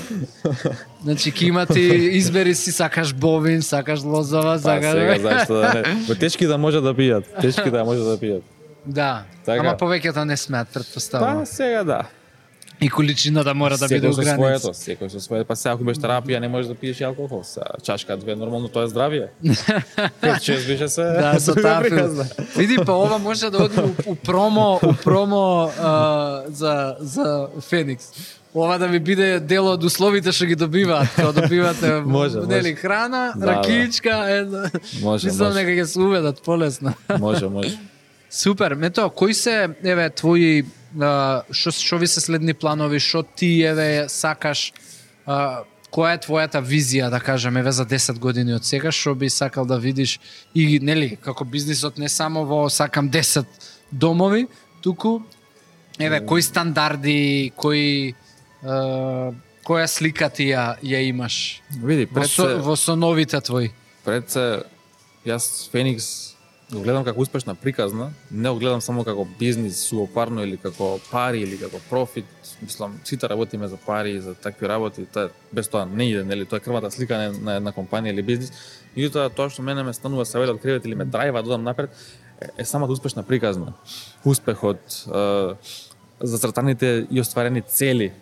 Speaker 1: Значи ќе има ти избери си сакаш бовин, сакаш лозова,
Speaker 2: Па
Speaker 1: сакаш
Speaker 2: сега зашто да не. Па тешки да може да пијат. Тешки да може да пијат.
Speaker 1: Да.
Speaker 2: Така.
Speaker 1: Ама повеќето не смеат, предпоставувам.
Speaker 2: Па сега да.
Speaker 1: И количината мора да биде
Speaker 2: Секој со
Speaker 1: ограничена.
Speaker 2: своето, секој со своето. Па сега ако имаш терапија не можеш да пиеш и алкохол. Са, чашка две нормално тоа е здравје. Шест беше се.
Speaker 1: Да, со филм. Види, па ова може да оди у, у промо, у промо а, за, за Феникс. Ова да ви биде дел од условите што ги добиваат, кога добивате
Speaker 2: Може,
Speaker 1: нели храна,
Speaker 2: Да,
Speaker 1: ракичка, една.
Speaker 2: Може,
Speaker 1: Мислам
Speaker 2: може.
Speaker 1: дека ќе се уведат полесно.
Speaker 2: Може, може.
Speaker 1: Супер, мето, кои се еве твои што што ви се следни планови, што ти еве сакаш а, која е твојата визија, да кажем, еве за 10 години од сега, што би сакал да видиш? И нели, како бизнисот не само во сакам 10 домови, туку. Еве кои стандарди, кои а, која слика ти ја, ја имаш?
Speaker 2: Види,
Speaker 1: во,
Speaker 2: пред
Speaker 1: со,
Speaker 2: се,
Speaker 1: во соновите твои?
Speaker 2: пред се, јас Феникс го гледам како успешна приказна, не го гледам само како бизнис суопарно или како пари или како профит. Мислам, сите работиме за пари и за такви работи, тоа без тоа не иде, нели, тоа е крвата слика на, една компанија или бизнис. Меѓутоа тоа што мене ме станува савет од кревет или ме драйва да одам напред е, е самата успешна приказна. Успехот, е, зацртаните и остварени цели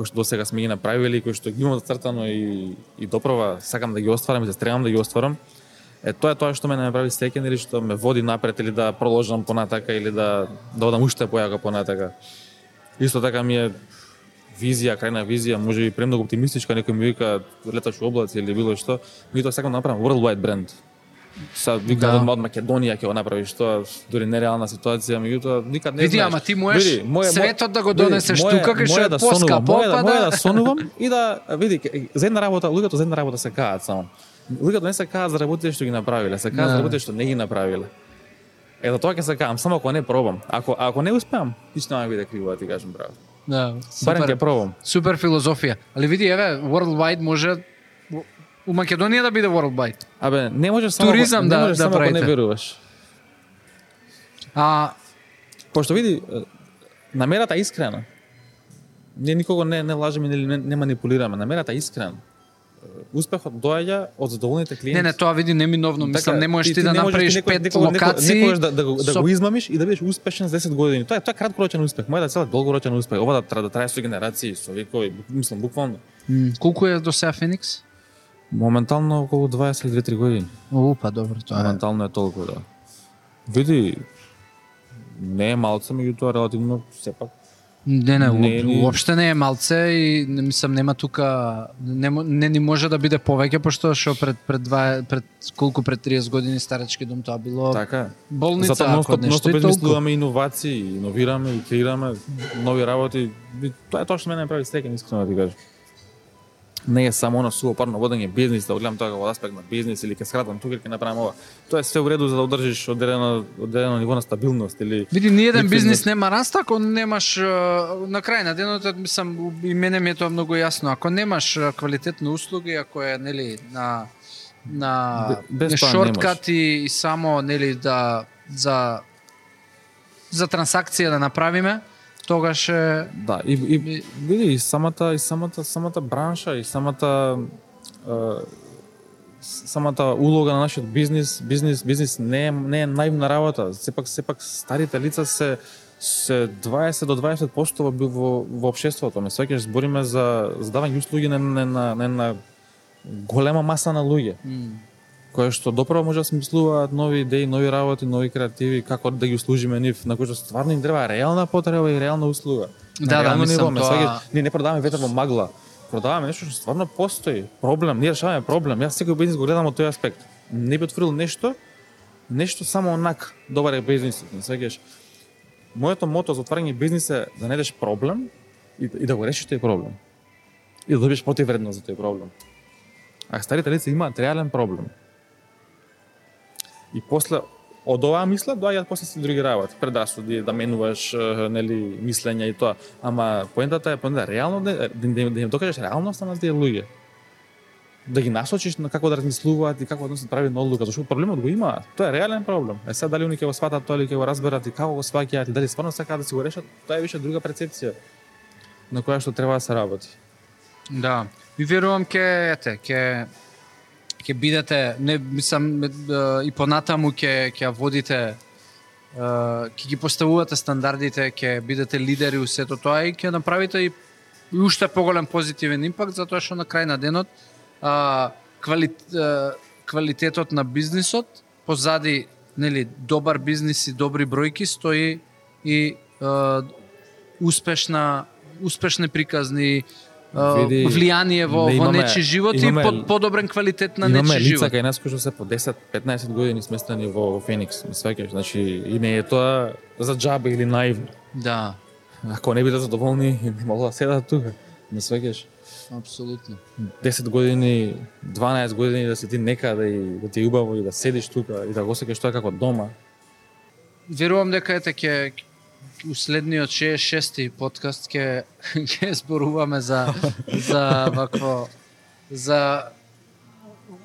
Speaker 2: кои што досега сме ги направиле и кои што ги имам зацртано и, и допрова сакам да ги остварам и се стремам да ги остварам. Е тоа е тоа што ме прави среќен или што ме води напред или да продолжам понатака или да да одам уште појако понатака. Исто така ми е визија, крајна визија, може би премногу оптимистичка, некој ми вика леташ у облаци или било што, меѓутоа сакам да направам worldwide бренд. Са вика
Speaker 1: Да.
Speaker 2: од Македонија ќе го направиш тоа, дури нереална ситуација, меѓутоа никад не
Speaker 1: Види,
Speaker 2: знаеш.
Speaker 1: ама ти можеш
Speaker 2: Види,
Speaker 1: светот да го
Speaker 2: види,
Speaker 1: донесеш
Speaker 2: моје-
Speaker 1: тука, кај што
Speaker 2: да сонувам, да-
Speaker 1: па да-
Speaker 2: да сонувам и да види за една работа, луѓето за една работа се каат само. Луѓето не се каат за работите што ги направиле, се каат
Speaker 1: Да.
Speaker 2: за работите што не ги направиле. Е, за тоа ќе се каам, само ако не пробам. Ако ако не успеам, ништо нема биде криво, да ти кажам браво.
Speaker 1: Да,
Speaker 2: Барем ќе пробам.
Speaker 1: Супер филозофија. Али види, еве, worldwide може у Македонија да биде worldwide.
Speaker 2: Абе, не можеш само
Speaker 1: Туризам да-
Speaker 2: не можеш
Speaker 1: да
Speaker 2: само не веруваш.
Speaker 1: А
Speaker 2: Пошто види, намерата искрена. Ние никого не не лажеме или не, не манипулираме. Намерата искрена. Успехот доаѓа од задоволните клиенти.
Speaker 1: не, не, тоа види неминовно. Мислам, не можеш ти, да
Speaker 2: можеш
Speaker 1: направиш
Speaker 2: некој-
Speaker 1: пет
Speaker 2: некој- некој-
Speaker 1: локации.
Speaker 2: Некогаш да, да, го, да
Speaker 1: со-
Speaker 2: го измамиш и да бидеш успешен за 10 години. Тоа е тоа е краткорочен успех. Мојата цел е долгорочен успех. Ова да, тра- да трае со генерации, со векови, мислам буквално.
Speaker 1: М, Колку е до сега Феникс?
Speaker 2: Моментално околу 22-3 години.
Speaker 1: О, па добро, тоа е.
Speaker 2: Моментално е толку, да. Види, не е малце, меѓутоа релативно сепак.
Speaker 1: Не, не,
Speaker 2: Не,
Speaker 1: не, уопште не е малце и не мислам нема тука не, не ни може да биде повеќе пошто што пред пред два пред колку пред 30 години старечки дом тоа било
Speaker 2: Така
Speaker 1: болница
Speaker 2: Затоа
Speaker 1: ако нешто и толку.
Speaker 2: измислуваме иновации, иновираме и креираме нови работи. Тоа е тоа што мене ме прави среќен, искрено да ти кажам. Не е само оно сувопарно водење бизнис, да гледам тоа како аспект на бизнис или ќе скратам тука или ќе направам ова. Тоа е све у реду за да одржиш одредено одредено ниво на стабилност или
Speaker 1: Види, ни еден бизнис нема раст ако немаш на крај на денот мислам и мене ми е тоа многу јасно. Ако немаш квалитетни услуги, ако е нели на на
Speaker 2: Бе- без
Speaker 1: не
Speaker 2: тоа
Speaker 1: шорткати и само нели да за за трансакција да направиме, тогаш е
Speaker 2: Да, и, и
Speaker 1: И-
Speaker 2: види и самата и самата самата бранша и самата е, самата улога на нашиот бизнис, бизнис бизнис не е не е наивна работа. Сепак сепак старите лица се се 20 до 20% во во, во општеството. Ме сваќаш збориме за за давање услуги на на на, на, на голема маса на луѓе кои што доправо може да смислуваат нови идеи, нови работи, нови креативи, како да ги услужиме нив, на кои што стварно им треба реална потреба и реална услуга.
Speaker 1: Да, да, мислам,
Speaker 2: ниво,
Speaker 1: тоа-
Speaker 2: сваќаш, ние не продаваме ветер во магла. Продаваме нешто што стварно постои. Проблем, ние решаваме проблем. Јас секој бизнис го гледам од тој аспект. Не би отворил нешто, нешто само онак добар е бизнисот, ме сваќаш. Моето мото за отварање бизнис е да најдеш проблем и, и да го решиш тој проблем. И да добиеш противредност за тој проблем. А старите лица имаат реален проблем. И после од оваа мисла доаѓаат после си други работи, предрасуди, да менуваш нели мислења и тоа. Ама поентата е поента реално да, да, да, да им докажеш реалноста на тие луѓе. Да ги насочиш на како да размислуваат и како да се прави на одлука, зашто проблемот го има, Тоа е реален проблем. Е сега дали они ќе го сватат тоа или ќе го разберат и како го сваќаат и дали стварно сакаат да си го решат, тоа е више друга прецепција на која што треба да се работи.
Speaker 1: Да. И верувам ке ете, ке ќе бидете не мислам и понатаму ќе ќе водите ќе ги поставувате стандардите, ќе бидете лидери у сето тоа и ќе направите и, и уште поголем позитивен импакт затоа што на крај на денот а, квали, а, квалитетот на бизнисот позади нели добар бизнис и добри бројки стои и а, успешна успешни приказни
Speaker 2: Види,
Speaker 1: влијание во,
Speaker 2: не
Speaker 1: во
Speaker 2: имаме-
Speaker 1: нечи живот
Speaker 2: имаме-
Speaker 1: и под, подобрен квалитет на
Speaker 2: Имаме
Speaker 1: нечи
Speaker 2: лица
Speaker 1: живот.
Speaker 2: кај нас кои што се по 10-15 години сместени во, во Феникс, ме сваќаш, значи и не е тоа за џаба или наивно.
Speaker 1: Да,
Speaker 2: Ако не бидат задоволни, не могат да седат тука. Ме сваќаш.
Speaker 1: апсолутно.
Speaker 2: 10 години, 12 години да си ти некаде и да ти е убаво и да седиш тука и да го осеќаш тоа како дома.
Speaker 1: Верувам дека ете ќе у следниот 66-ти подкаст ќе ќе зборуваме за за вакво за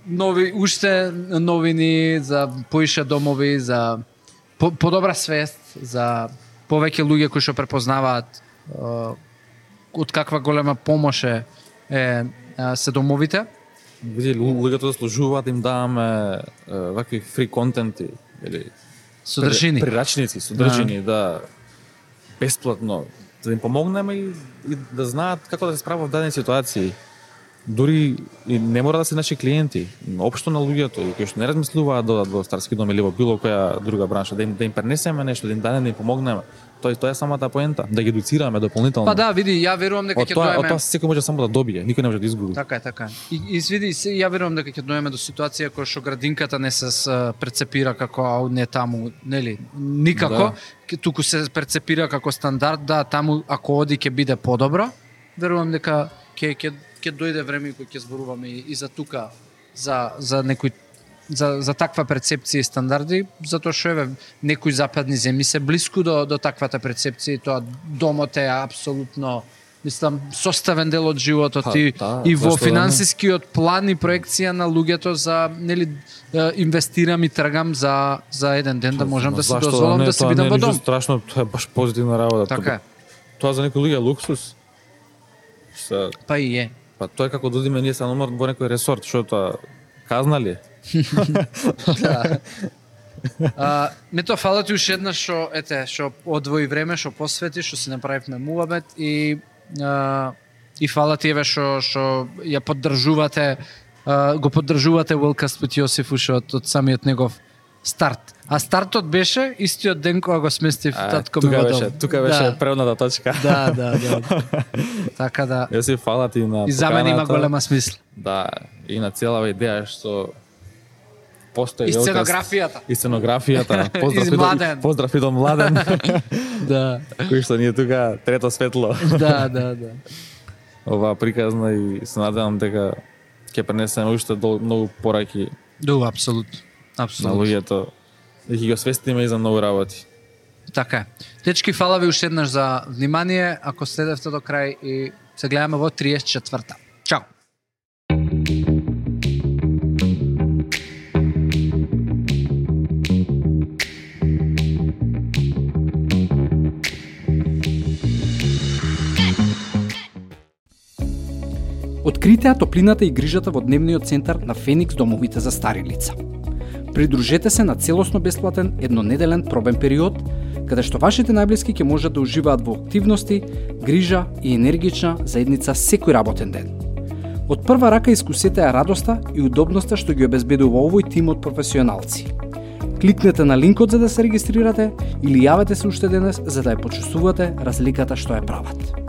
Speaker 1: нови уште новини за поише домови за по, подобра свест за повеќе луѓе кои што препознаваат е, од каква голема помош е, е, се домовите.
Speaker 2: Види, лу- луѓето заслужуваат да им даваме вакви фри контенти или
Speaker 1: Содржини.
Speaker 2: прирачници, содржини, да бесплатно, да им помогнеме и, и да знаат како да се справат во дадени ситуации. Дури и не мора да се наши клиенти, но општо на луѓето и кои што не размислуваат да одат во старски дом или во било која друга бранша, да им да им пренесеме нешто, да им дадеме, да им помогнеме. Тоа тоа е самата поента, да ги едуцираме дополнително.
Speaker 1: Па да, види, ја верувам дека ќе
Speaker 2: тоа, од
Speaker 1: доеме
Speaker 2: тоа секој може само да добие, никој не може да изгуби.
Speaker 1: Така е, така е. И, и види, ја верувам дека ќе доеме до ситуација која што градинката не се прецепира како ау не таму, нели? Никако, да. туку се прецепира како стандард, да, таму ако оди ќе биде подобро. Верувам дека ќе ќе ќе дојде време кој ќе зборуваме и, и за тука за за некој за, за таква перцепција и стандарди, затоа што еве некои западни земји се блиску до до таквата перцепција и тоа домот е апсолутно мислам составен дел од животот
Speaker 2: Па,
Speaker 1: и,
Speaker 2: да,
Speaker 1: и во финансискиот план и проекција на луѓето за нели инвестирам и трагам за за еден ден да можам да си дозволам
Speaker 2: не,
Speaker 1: да
Speaker 2: тоа
Speaker 1: бидам во дом.
Speaker 2: страшно, тоа е баш позитивна работа.
Speaker 1: Така е.
Speaker 2: Тоа за некои луѓе луксус. Са,
Speaker 1: Па и е.
Speaker 2: па тоа е како да одиме ние се номер во некој ресорт, што тоа казна ли?
Speaker 1: Да. А, ме тоа фала ти уште еднаш што ете што одвои време, што посвети, што си направивме муабет и а, и фала ти еве што што ја поддржувате а, го поддржувате Велкаст with Јосиф уште од, од самиот негов старт. А стартот беше истиот ден кога го сместив
Speaker 2: А,
Speaker 1: татко ми
Speaker 2: тука
Speaker 1: во
Speaker 2: беше, тука беше
Speaker 1: да.
Speaker 2: превната точка.
Speaker 1: Да, да, да. така да.
Speaker 2: Си фала ти на
Speaker 1: И за мене има голема смисла.
Speaker 2: Да, и на целава идеја што постои
Speaker 1: И сценографијата.
Speaker 2: И сценографијата. Поздрав
Speaker 1: И Младен.
Speaker 2: поздрав и до Младен,
Speaker 1: Да.
Speaker 2: кој што ни е тука трето светло.
Speaker 1: да, да, да.
Speaker 2: оваа приказна и се надевам дека ќе пренесеме уште дол, многу пораки
Speaker 3: Да, апсолут.
Speaker 2: на
Speaker 3: Апсолут.
Speaker 2: луѓето ќе ги освестиме и за многу работи.
Speaker 3: Така е. Дечки, фала ви уште еднаш за внимание. Ако следевте до крај и се гледаме во 34-та. Чао!
Speaker 1: Открите ја топлината и грижата во дневниот центар на Феникс домовите за стари лица. Придружете се на целосно бесплатен еднонеделен пробен период, каде што вашите најблиски ќе можат да уживаат во активности, грижа и енергична заедница секој работен ден. Од прва рака искусете ја радоста и удобноста што ги обезбедува овој тим од професионалци. Кликнете на линкот за да се регистрирате или јавете се уште денес за да ја почувствувате разликата што ја прават.